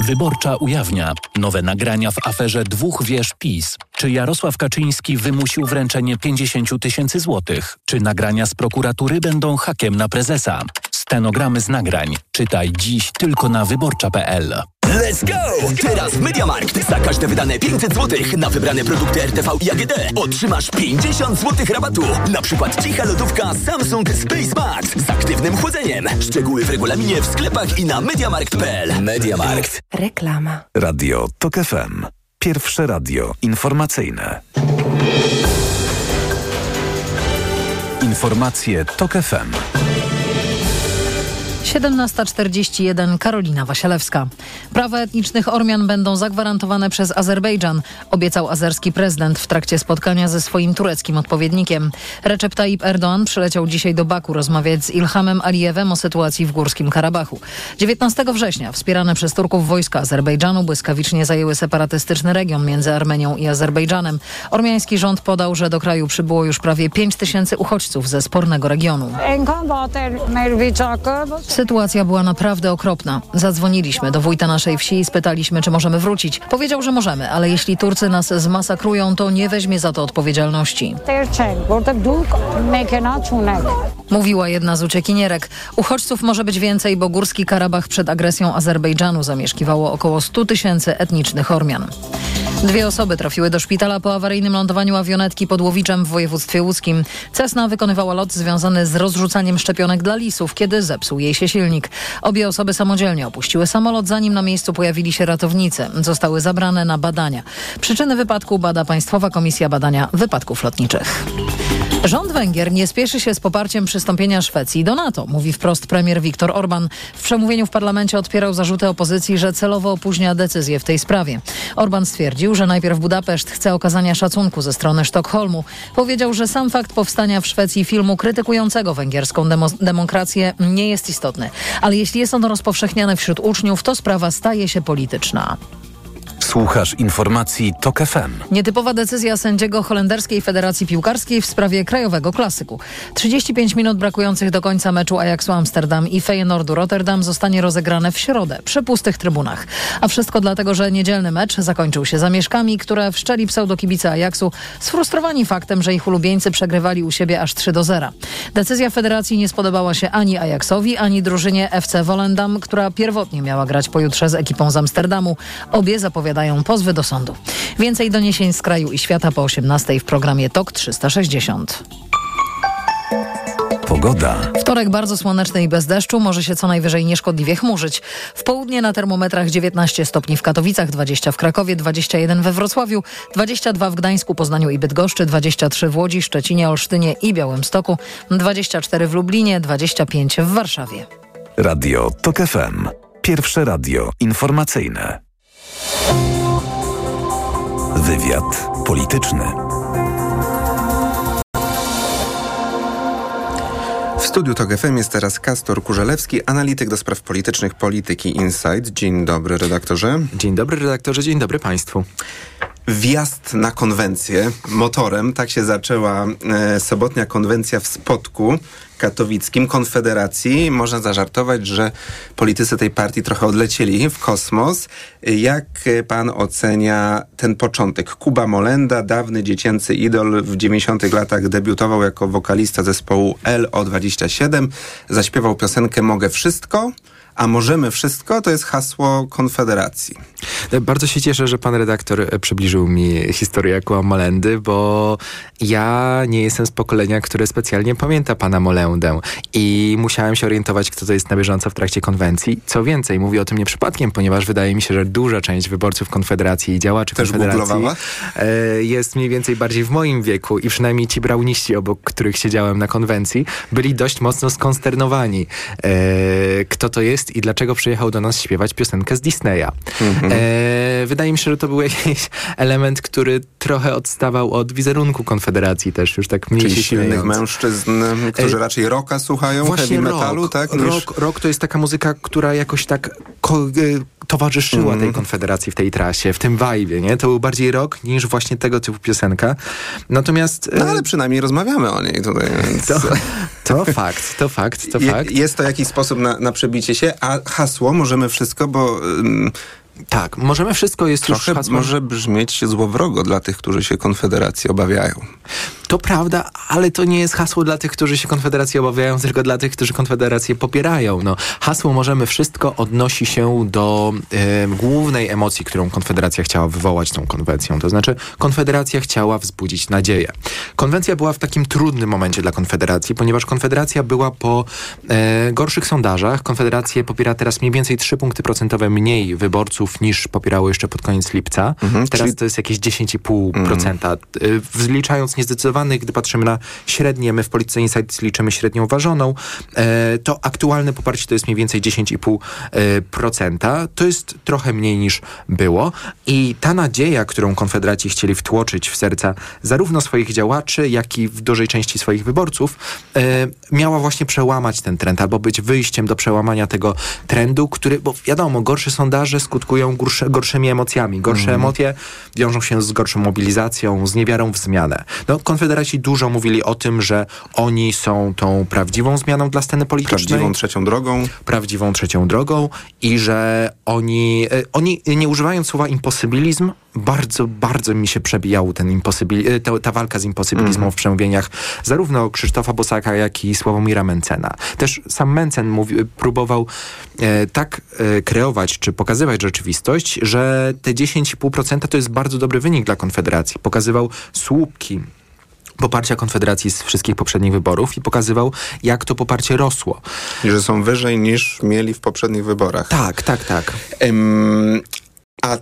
Wyborcza ujawnia nowe nagrania w aferze dwóch wież PiS. Czy Jarosław Kaczyński wymusił wręczenie 50 tysięcy złotych? Czy nagrania z prokuratury będą hakiem na prezesa? Stenogramy z nagrań. Czytaj dziś tylko na wyborcza.pl.
Let's go! Teraz w Mediamarkt za każde wydane 500 zł na wybrane produkty RTV i AGD otrzymasz 50 zł rabatu. Na przykład cicha lodówka Samsung Space Max z aktywnym chłodzeniem. Szczegóły w regulaminie w sklepach i na mediamarkt.pl. Mediamarkt.
Reklama.
Radio TOK FM. Pierwsze radio informacyjne. Informacje TOK FM.
17.41 Karolina Wasielewska. Prawa etnicznych Ormian będą zagwarantowane przez Azerbejdżan, obiecał azerski prezydent w trakcie spotkania ze swoim tureckim odpowiednikiem. Recep Tayyip Erdoğan przyleciał dzisiaj do Baku rozmawiać z Ilhamem Alijewem o sytuacji w Górskim Karabachu. 19 września wspierane przez Turków wojska Azerbejdżanu błyskawicznie zajęły separatystyczny region między Armenią i Azerbejdżanem. Ormiański rząd podał, że do kraju przybyło już prawie 5 tysięcy uchodźców ze spornego regionu. Sytuacja była naprawdę okropna. Zadzwoniliśmy do wójta naszej wsi i spytaliśmy, czy możemy wrócić. Powiedział, że możemy, ale jeśli Turcy nas zmasakrują, to nie weźmie za to odpowiedzialności. Mówiła jedna z uciekinierek. Uchodźców może być więcej, bo Górski Karabach przed agresją Azerbejdżanu zamieszkiwało około 100 tysięcy etnicznych Ormian. Dwie osoby trafiły do szpitala po awaryjnym lądowaniu awionetki pod Łowiczem w województwie łódzkim. Cessna wykonywała lot związany z rozrzucaniem szczepionek dla lisów, kiedy zepsuł jej się silnik. Obie osoby samodzielnie opuściły samolot, zanim na miejscu pojawili się ratownicy. Zostały zabrane na badania. Przyczyny wypadku bada Państwowa Komisja Badania Wypadków Lotniczych. Rząd Węgier nie spieszy się z poparciem przystąpienia Szwecji do NATO, mówi wprost premier Viktor Orban. W przemówieniu w parlamencie odpierał zarzuty opozycji, że celowo opóźnia decyzję w tej sprawie. Orban stwierdził, że najpierw Budapeszt chce okazania szacunku ze strony Sztokholmu. Powiedział, że sam fakt powstania w Szwecji filmu krytykującego węgierską demo demokrację nie jest istotny. Ale jeśli jest on rozpowszechniany wśród uczniów, to sprawa staje się polityczna.
Słuchasz informacji TOK FM.
Nietypowa decyzja sędziego Holenderskiej Federacji Piłkarskiej w sprawie krajowego klasyku. 35 minut brakujących do końca meczu Ajaxu Amsterdam i Feyenoordu Rotterdam zostanie rozegrane w środę przy pustych trybunach. A wszystko dlatego, że niedzielny mecz zakończył się zamieszkami, które wszczeli pseudokibice Ajaxu, sfrustrowani faktem, że ich ulubieńcy przegrywali u siebie aż 3 do 0. Decyzja federacji nie spodobała się ani Ajaxowi, ani drużynie FC Volendam, która pierwotnie miała grać pojutrze z ekipą z Amsterdamu. Obie zapowiadają pozwy do sądu. Więcej doniesień z kraju i świata po 18 w programie TOK 360.
Pogoda.
Wtorek bardzo słoneczny i bez deszczu, może się co najwyżej nieszkodliwie chmurzyć. W południe na termometrach 19 stopni w Katowicach, 20 w Krakowie, 21 we Wrocławiu, 22 w Gdańsku, Poznaniu i Bydgoszczy, 23 w Łodzi, Szczecinie, Olsztynie i Białymstoku, 24 w Lublinie, 25 w Warszawie.
Radio TOK FM. Pierwsze radio informacyjne. Wywiad polityczny.
W studiu TOG FM jest teraz Kastor Kurzelewski, analityk do spraw politycznych Polityki Insight. Dzień dobry redaktorze.
Dzień dobry redaktorze, dzień dobry państwu.
Wjazd na konwencję motorem, tak się zaczęła e, sobotnia konwencja w Spodku katowickim Konfederacji. Można zażartować, że politycy tej partii trochę odlecieli w kosmos. Jak pan ocenia ten początek? Kuba Molenda, dawny dziecięcy idol, w 90 latach debiutował jako wokalista zespołu LO27. Zaśpiewał piosenkę Mogę Wszystko a możemy wszystko, to jest hasło Konfederacji.
Bardzo się cieszę, że pan redaktor przybliżył mi historię Jakuba Molendy, bo ja nie jestem z pokolenia, które specjalnie pamięta pana Molendę i musiałem się orientować, kto to jest na bieżąco w trakcie konwencji. Co więcej, mówię o tym nie przypadkiem, ponieważ wydaje mi się, że duża część wyborców Konfederacji i działaczy
Też
Konfederacji e, jest mniej więcej bardziej w moim wieku i przynajmniej ci brauniści, obok których siedziałem na konwencji, byli dość mocno skonsternowani. E, kto to jest i dlaczego przyjechał do nas śpiewać piosenkę z Disneya. Mhm. E, wydaje mi się, że to był jakiś element, który trochę odstawał od wizerunku Konfederacji też, już tak mniej
Czyli silnych mężczyzn, którzy e, raczej rocka słuchają,
Właśnie
heavy
rock,
metalu, tak?
Rock, niż... rock to jest taka muzyka, która jakoś tak ko- towarzyszyła mm. tej konfederacji w tej trasie, w tym vibe, nie? To był bardziej rock niż właśnie tego typu piosenka. Natomiast...
No ale przynajmniej rozmawiamy o niej tutaj, więc...
To, to fakt, to fakt, to
Je,
fakt.
Jest to jakiś sposób na, na przebicie się, a hasło możemy wszystko, bo...
tak, możemy wszystko jest
Trochę
już hasłem...
może brzmieć złowrogo dla tych, którzy się Konfederacji obawiają.
To prawda, ale to nie jest hasło dla tych, którzy się Konfederacji obawiają, tylko dla tych, którzy Konfederację popierają. No, hasło Możemy Wszystko odnosi się do e, głównej emocji, którą Konfederacja chciała wywołać tą konwencją. To znaczy, Konfederacja chciała wzbudzić nadzieję. Konwencja była w takim trudnym momencie dla Konfederacji, ponieważ Konfederacja była po e, gorszych sondażach. Konfederację popiera teraz mniej więcej 3 punkty procentowe mniej wyborców niż popierało jeszcze pod koniec lipca.
Mhm,
teraz
czyli-
to jest jakieś 10,5%. Mhm. Wliczając niezdecydowanych, gdy patrzymy na średnie, my w Polityce Insight liczymy średnią ważoną, e, to aktualne poparcie to jest mniej więcej 10,5%. To jest trochę mniej niż było i ta nadzieja, którą Konfederaci chcieli wtłoczyć w serca zarówno swoich działaczy, jak i w dużej części swoich wyborców, e, miała właśnie przełamać ten trend, albo być wyjściem do przełamania tego trendu, który, bo wiadomo, gorsze sondaże skutkują gorsze, gorszymi emocjami. Gorsze
Mhm.
emocje wiążą się z gorszą mobilizacją, z niewiarą w zmianę. No, Konfederaci dużo mówili o tym, że oni są tą prawdziwą zmianą dla sceny politycznej.
Prawdziwą trzecią drogą.
Prawdziwą trzecią drogą i że oni, e, oni nie używając słowa imposybilizm, bardzo, bardzo mi się przebijał ten imposybil, e, ta, ta walka z imposybilizmem
Mhm.
w przemówieniach zarówno Krzysztofa Bosaka, jak i Sławomira Mencena. Też sam Mencen mówi, próbował e, tak e, kreować, czy pokazywać rzeczywistość, że te 10,5% to jest bardzo dobry wynik dla Konfederacji. Pokazywał słupki poparcia Konfederacji z wszystkich poprzednich wyborów i pokazywał, jak to poparcie rosło.
I że są wyżej niż mieli w poprzednich wyborach.
Tak, tak, tak.
Ym, a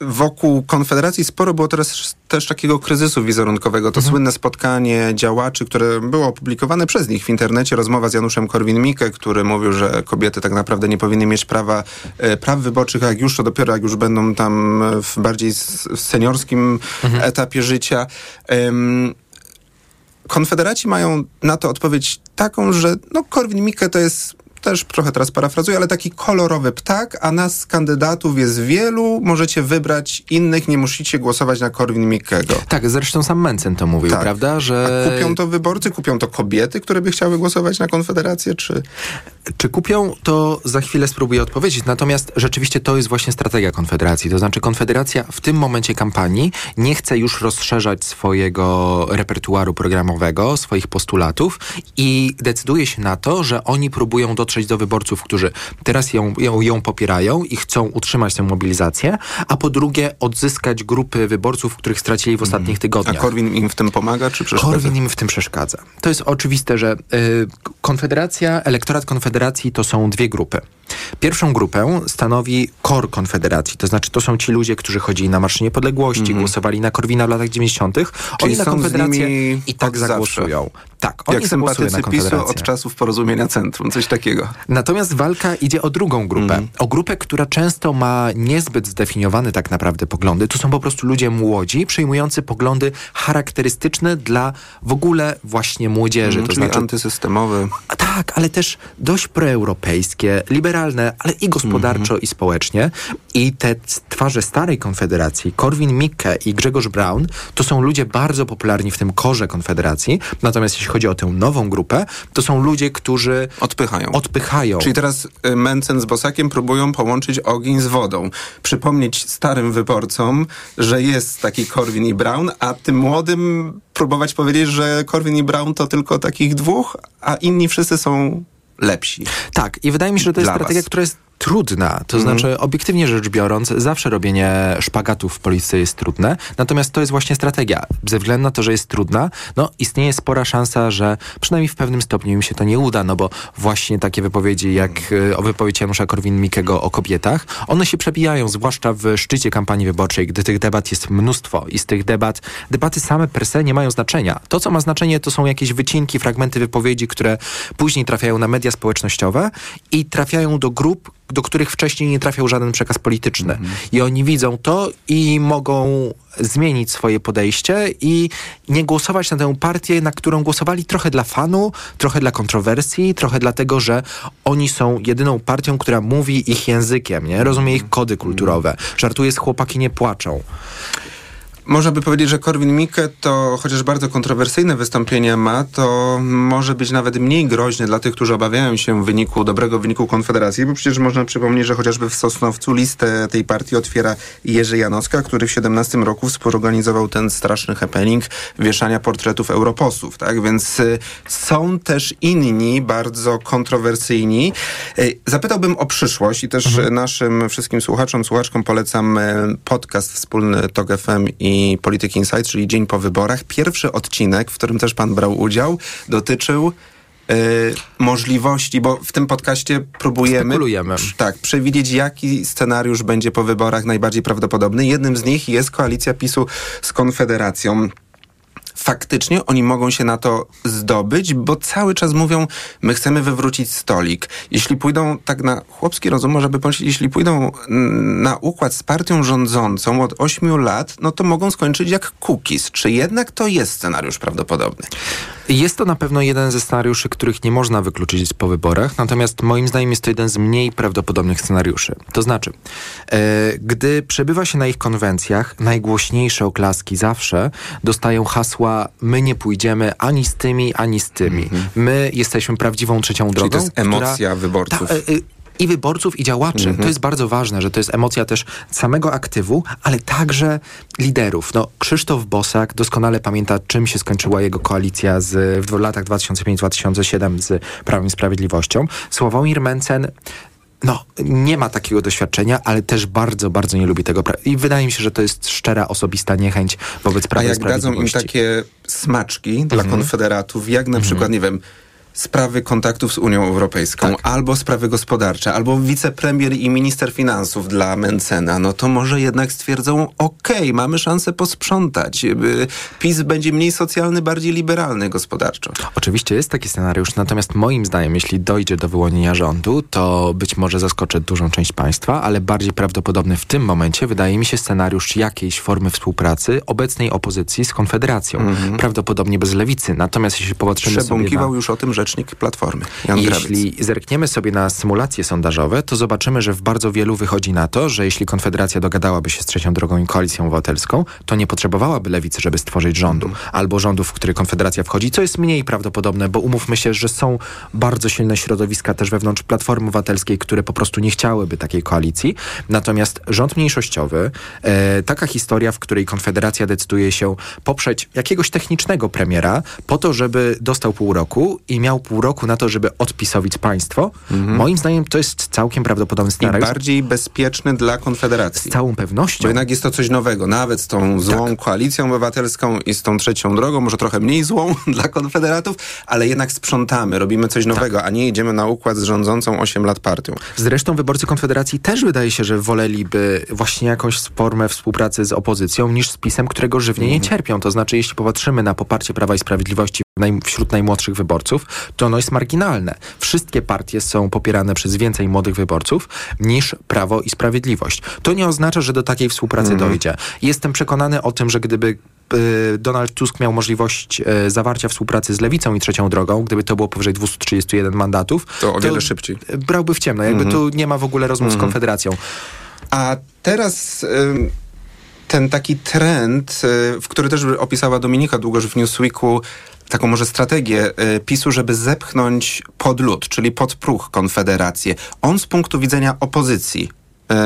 wokół Konfederacji sporo było teraz też takiego kryzysu wizerunkowego. To słynne spotkanie działaczy, które było opublikowane przez nich w internecie, rozmowa z Januszem Korwin-Mikke, który mówił, że kobiety tak naprawdę nie powinny mieć prawa, e, praw wyborczych, a jak już to dopiero, jak już będą tam w bardziej w seniorskim etapie życia. Konfederaci mają na to odpowiedź taką, że no Korwin-Mikke to jest też trochę teraz parafrazuję, ale taki kolorowy ptak, a nas kandydatów jest wielu, możecie wybrać innych, nie musicie głosować na Korwin-Mikkego.
Tak, zresztą sam Mencen to mówił,
Tak.
prawda? Że...
A kupią to wyborcy, kupią to kobiety, które by chciały głosować na Konfederację, czy...
Czy kupią, to za chwilę spróbuję odpowiedzieć. Natomiast rzeczywiście to jest właśnie strategia Konfederacji. To znaczy Konfederacja w tym momencie kampanii nie chce już rozszerzać swojego repertuaru programowego, swoich postulatów i decyduje się na to, że oni próbują dotrzeć do wyborców, którzy teraz ją, ją, ją popierają i chcą utrzymać tę mobilizację, a po drugie odzyskać grupy wyborców, których stracili w ostatnich
A
tygodniach.
Korwin im w tym pomaga, czy przeszkadza?
Korwin im w tym przeszkadza. To jest oczywiste, że y, Konfederacja, elektorat Konfederacji to są dwie grupy. Pierwszą grupę stanowi kor Konfederacji, to znaczy to są ci ludzie, którzy chodzili na Marsz Niepodległości, głosowali na Korwina w latach 90.
Czyli
Oni na Konfederację i tak zagłosują. Tak, oni
Jak
na
sympatycy PiSu od czasów porozumienia centrum, coś takiego.
Natomiast walka idzie o drugą grupę. O grupę, która często ma niezbyt zdefiniowane tak naprawdę poglądy. To są po prostu ludzie młodzi, przyjmujący poglądy charakterystyczne dla w ogóle właśnie młodzieży.
Mhm,
to
czyli
znaczy
antysystemowy.
a tak, ale też dość proeuropejskie, liberalne, ale i gospodarczo, i społecznie. I te twarze starej Konfederacji, Korwin-Mikke i Grzegorz Braun, to są ludzie bardzo popularni w tym korze Konfederacji. Natomiast jeśli chodzi o tę nową grupę, to są ludzie, którzy
Odpychają.
odpychają.
Czyli teraz y, Mencen z Bosakiem próbują połączyć ogień z wodą. Przypomnieć starym wyborcom, że jest taki Korwin i Brown, a tym młodym próbować powiedzieć, że Korwin i Brown to tylko takich dwóch, a inni wszyscy są lepsi.
Tak, i wydaje mi się, że to jest strategia,
was.
która jest trudna. To
Mhm.
znaczy, obiektywnie rzecz biorąc, zawsze robienie szpagatów w polityce jest trudne, natomiast to jest właśnie strategia. Ze względu na to, że jest trudna, no istnieje spora szansa, że przynajmniej w pewnym stopniu im się to nie uda, no bo właśnie takie wypowiedzi jak e, o wypowiedzi Janusza Korwin-Mikkego o kobietach, one się przebijają, zwłaszcza w szczycie kampanii wyborczej, gdy tych debat jest mnóstwo i z tych debat, debaty same per se nie mają znaczenia. To, co ma znaczenie, to są jakieś wycinki, fragmenty wypowiedzi, które później trafiają na media społecznościowe i trafiają do grup, do których wcześniej nie trafiał żaden przekaz polityczny. I oni widzą to i mogą zmienić swoje podejście i nie głosować na tę partię, na którą głosowali trochę dla fanu, trochę dla kontrowersji, trochę dlatego, że oni są jedyną partią, która mówi ich językiem, nie? rozumie ich kody kulturowe, żartuje z chłopaki nie płaczą.
Można by powiedzieć, że Korwin-Mikke to chociaż bardzo kontrowersyjne wystąpienia ma, to może być nawet mniej groźny dla tych, którzy obawiają się wyniku, dobrego wyniku Konfederacji, bo przecież można przypomnieć, że chociażby w Sosnowcu listę tej partii otwiera Jerzy Janowska, który w 17 roku współorganizował ten straszny happening wieszania portretów europosłów, tak? Więc y, są też inni bardzo kontrowersyjni. Y, zapytałbym o przyszłość i też mhm. naszym wszystkim słuchaczom, słuchaczkom polecam y, podcast wspólny TOG FM i Polityki Insight, czyli dzień po wyborach. Pierwszy odcinek, w którym też pan brał udział, dotyczył Yy, możliwości, bo w tym podcaście próbujemy tak, przewidzieć, jaki scenariusz będzie po wyborach najbardziej prawdopodobny. Jednym z nich jest koalicja PiSu z Konfederacją faktycznie oni mogą się na to zdobyć, bo cały czas mówią, my chcemy wywrócić stolik. Jeśli pójdą, tak na chłopski rozum może by pomyśleć, jeśli pójdą na układ z partią rządzącą od 8 lat, no to mogą skończyć jak cookies. Czy jednak to jest scenariusz prawdopodobny?
Jest to na pewno jeden ze scenariuszy, których nie można wykluczyć po wyborach, natomiast moim zdaniem jest to jeden z mniej prawdopodobnych scenariuszy. To znaczy, e, gdy przebywa się na ich konwencjach, najgłośniejsze oklaski zawsze dostają hasła my nie pójdziemy ani z tymi, ani z tymi. -hmm. My jesteśmy prawdziwą trzecią drogą.
Czyli to jest emocja która, wyborców. Ta, e,
i wyborców, i działaczy. Mhm. To jest bardzo ważne, że to jest emocja też samego aktywu, ale także liderów. No, Krzysztof Bosak doskonale pamięta, czym się skończyła jego koalicja z, w latach 2005-2007 z Prawem i Sprawiedliwością. Sławomir Mencen no, nie ma takiego doświadczenia, ale też bardzo, bardzo nie lubi tego. I wydaje mi się, że to jest szczera, osobista niechęć wobec Prawa.
A jak dadzą im takie smaczki dla mhm. konfederatów, jak na mhm. przykład, nie wiem, sprawy kontaktów z Unią Europejską, tak. albo sprawy gospodarcze, albo wicepremier i minister finansów dla Mencena, no to może jednak stwierdzą, okej, okay, mamy szansę posprzątać. PiS będzie mniej socjalny, bardziej liberalny gospodarczo.
Oczywiście jest taki scenariusz, natomiast moim zdaniem, jeśli dojdzie do wyłonienia rządu, to być może zaskoczy dużą część państwa, ale bardziej prawdopodobny w tym momencie wydaje mi się scenariusz jakiejś formy współpracy obecnej opozycji z Konfederacją. Mhm. Prawdopodobnie bez lewicy. Natomiast jeśli popatrzymy
sobie
na...
już o tym, że rzecznik Platformy. Jan
jeśli zerkniemy sobie na symulacje sondażowe, to zobaczymy, że w bardzo wielu wychodzi na to, że jeśli Konfederacja dogadałaby się z Trzecią Drogą i Koalicją Obywatelską, to nie potrzebowałaby lewicy, żeby stworzyć rządu. Mm. Albo rządów, w który Konfederacja wchodzi, co jest mniej prawdopodobne, bo umówmy się, że są bardzo silne środowiska też wewnątrz Platformy Obywatelskiej, które po prostu nie chciałyby takiej koalicji. Natomiast rząd mniejszościowy, e, taka historia, w której Konfederacja decyduje się poprzeć jakiegoś technicznego premiera po to, żeby dostał pół roku i miał pół roku na to, żeby odpisowić państwo, mhm. moim zdaniem to jest całkiem prawdopodobny scenariusz.
I bardziej bezpieczny dla Konfederacji.
Z całą pewnością.
Bo jednak jest to coś nowego, nawet z tą złą tak. koalicją obywatelską i z tą trzecią drogą, może trochę mniej złą dla konfederatów, ale jednak sprzątamy, robimy coś nowego, tak. a nie idziemy na układ z rządzącą 8 lat partią.
Zresztą wyborcy Konfederacji też wydaje się, że woleliby właśnie jakąś formę współpracy z opozycją niż z PiSem, którego żywnie mhm. nie cierpią. To znaczy, jeśli popatrzymy na poparcie Prawa i Sprawiedliwości wśród najmłodszych wyborców, to ono jest marginalne. Wszystkie partie są popierane przez więcej młodych wyborców niż Prawo i Sprawiedliwość. To nie oznacza, że do takiej współpracy mm. dojdzie. Jestem przekonany o tym, że gdyby y, Donald Tusk miał możliwość y, zawarcia współpracy z Lewicą i Trzecią Drogą, gdyby to było powyżej 231 mandatów,
to o wiele to szybciej.
Brałby w ciemno. Jakby mm tu nie ma w ogóle rozmów mm z mhm. Konfederacją.
A teraz... Y ten taki trend, w który też opisała Dominika Długoż w Newsweeku, taką może strategię y, PiSu, żeby zepchnąć pod lud, czyli pod próg Konfederację. On z punktu widzenia opozycji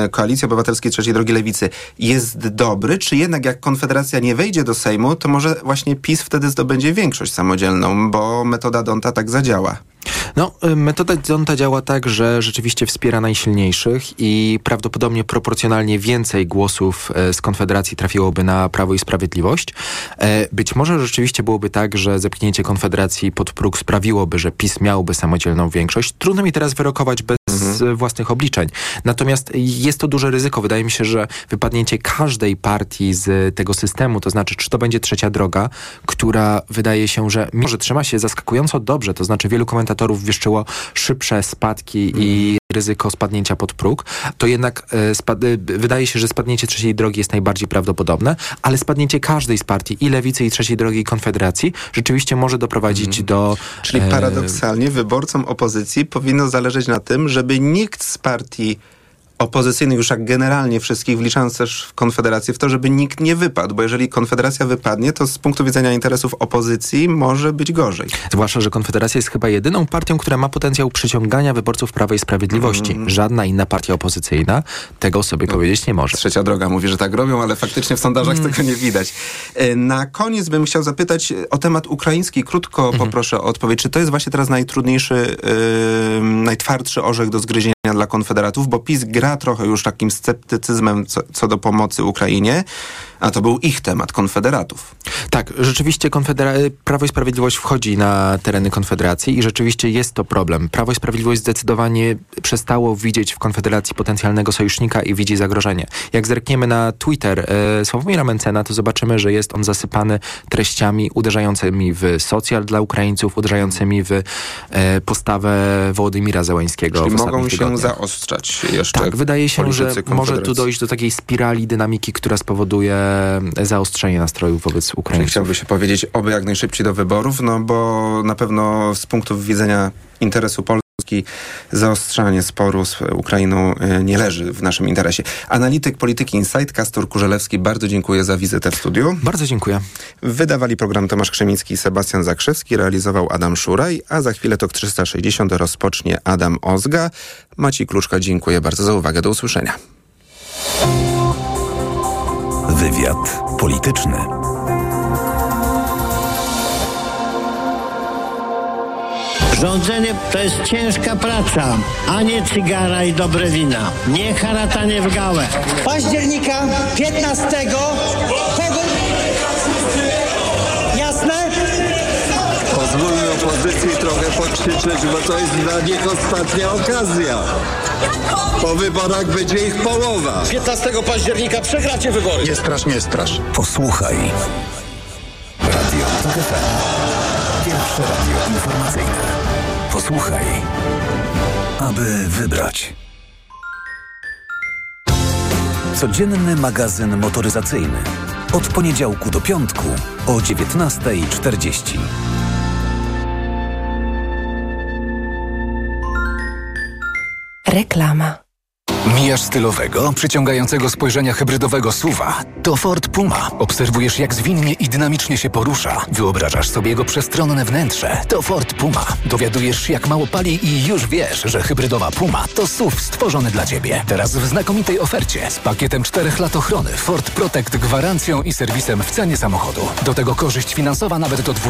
y, Koalicji Obywatelskiej Trzeciej Drogi Lewicy jest dobry, czy jednak jak Konfederacja nie wejdzie do Sejmu, to może właśnie PiS wtedy zdobędzie większość samodzielną, bo metoda Donta tak zadziała?
No, y, metoda Zonta działa tak, że rzeczywiście wspiera najsilniejszych i prawdopodobnie proporcjonalnie więcej głosów e, z Konfederacji trafiłoby na Prawo i Sprawiedliwość. E, być może rzeczywiście byłoby tak, że zepchnięcie Konfederacji pod próg sprawiłoby, że PiS miałby samodzielną większość. Trudno mi teraz wyrokować bez mhm. własnych obliczeń. Natomiast jest to duże ryzyko. Wydaje mi się, że wypadnięcie każdej partii z tego systemu, to znaczy, czy to będzie trzecia droga, która wydaje się, że może trzyma się zaskakująco dobrze, to znaczy wielu komentatorów wieszczyło szybsze spadki i ryzyko spadnięcia pod próg, to jednak e, e, wydaje się, że spadnięcie trzeciej drogi jest najbardziej prawdopodobne, ale spadnięcie każdej z partii, i lewicy, i trzeciej drogi, i konfederacji, rzeczywiście może doprowadzić mm. do...
Czyli e, paradoksalnie wyborcom opozycji powinno zależeć na tym, żeby nikt z partii opozycyjnych, już jak generalnie wszystkich, wliczając też w Konfederację, w to, żeby nikt nie wypadł, bo jeżeli Konfederacja wypadnie, to z punktu widzenia interesów opozycji może być gorzej.
Zwłaszcza, że Konfederacja jest chyba jedyną partią, która ma potencjał przyciągania wyborców Prawa i Sprawiedliwości. Mm. Żadna inna partia opozycyjna tego sobie no, powiedzieć nie może.
Trzecia droga mówi, że tak robią, ale faktycznie w sondażach mm. tego nie widać. E, na koniec bym chciał zapytać o temat ukraiński. Krótko mm. poproszę o odpowiedź. Czy to jest właśnie teraz najtrudniejszy, yy, najtwardszy orzech do zgryzienia dla konfederatów? Bo PiS gra trochę już takim sceptycyzmem co, co do pomocy Ukrainie. A to był ich temat, konfederatów.
Tak, rzeczywiście konfedera Prawo i Sprawiedliwość wchodzi na tereny Konfederacji i rzeczywiście jest to problem. Prawo i Sprawiedliwość zdecydowanie przestało widzieć w Konfederacji potencjalnego sojusznika i widzi zagrożenie. Jak zerkniemy na Twitter e, Sławomira Mencena, to zobaczymy, że jest on zasypany treściami uderzającymi w socjal dla Ukraińców, uderzającymi w e, postawę Wołodymira Zełańskiego.
Czyli mogą się tygodniach. zaostrzać jeszcze
Tak, wydaje się, że może tu dojść do takiej spirali dynamiki, która spowoduje zaostrzenie nastrojów wobec Ukrainy.
Chciałby się powiedzieć, oby jak najszybciej do wyborów, no bo na pewno z punktu widzenia interesu Polski zaostrzanie sporu z Ukrainą e, nie leży w naszym interesie. Analityk Polityki Insight, Kastor Kurzelewski, bardzo dziękuję za wizytę w studiu.
Bardzo dziękuję.
Wydawali program Tomasz Krzemicki i Sebastian Zakrzewski, realizował Adam Szuraj, a za chwilę to 360 rozpocznie Adam Ozga. Maciej Kluczka, dziękuję bardzo za uwagę. Do usłyszenia.
Wywiad polityczny.
Rządzenie to jest ciężka praca, a nie cygara i dobre wina. Nie haratanie w gałę.
Października 15 kogo... Jasne?
Pozwólmy opozycji trochę pokrzyczeć, bo to jest dla nich ostatnia okazja. Po wyborach będzie ich połowa.
15 października przegracie wybory.
Nie strasz, nie strasz.
Posłuchaj. Radio TOK Pierwsze radio informacyjne. Posłuchaj. Aby wybrać. Codzienny magazyn motoryzacyjny. Od poniedziałku do piątku o 19.40.
Reklama.
Mijasz stylowego, przyciągającego spojrzenia hybrydowego suwa. To Ford Puma. Obserwujesz, jak zwinnie i dynamicznie się porusza. Wyobrażasz sobie jego przestronne wnętrze. To Ford Puma. Dowiadujesz się, jak mało pali i już wiesz, że hybrydowa Puma to SUV stworzony dla Ciebie. Teraz w znakomitej ofercie z pakietem 4 lat ochrony Ford Protect gwarancją i serwisem w cenie samochodu. Do tego korzyść finansowa nawet do 20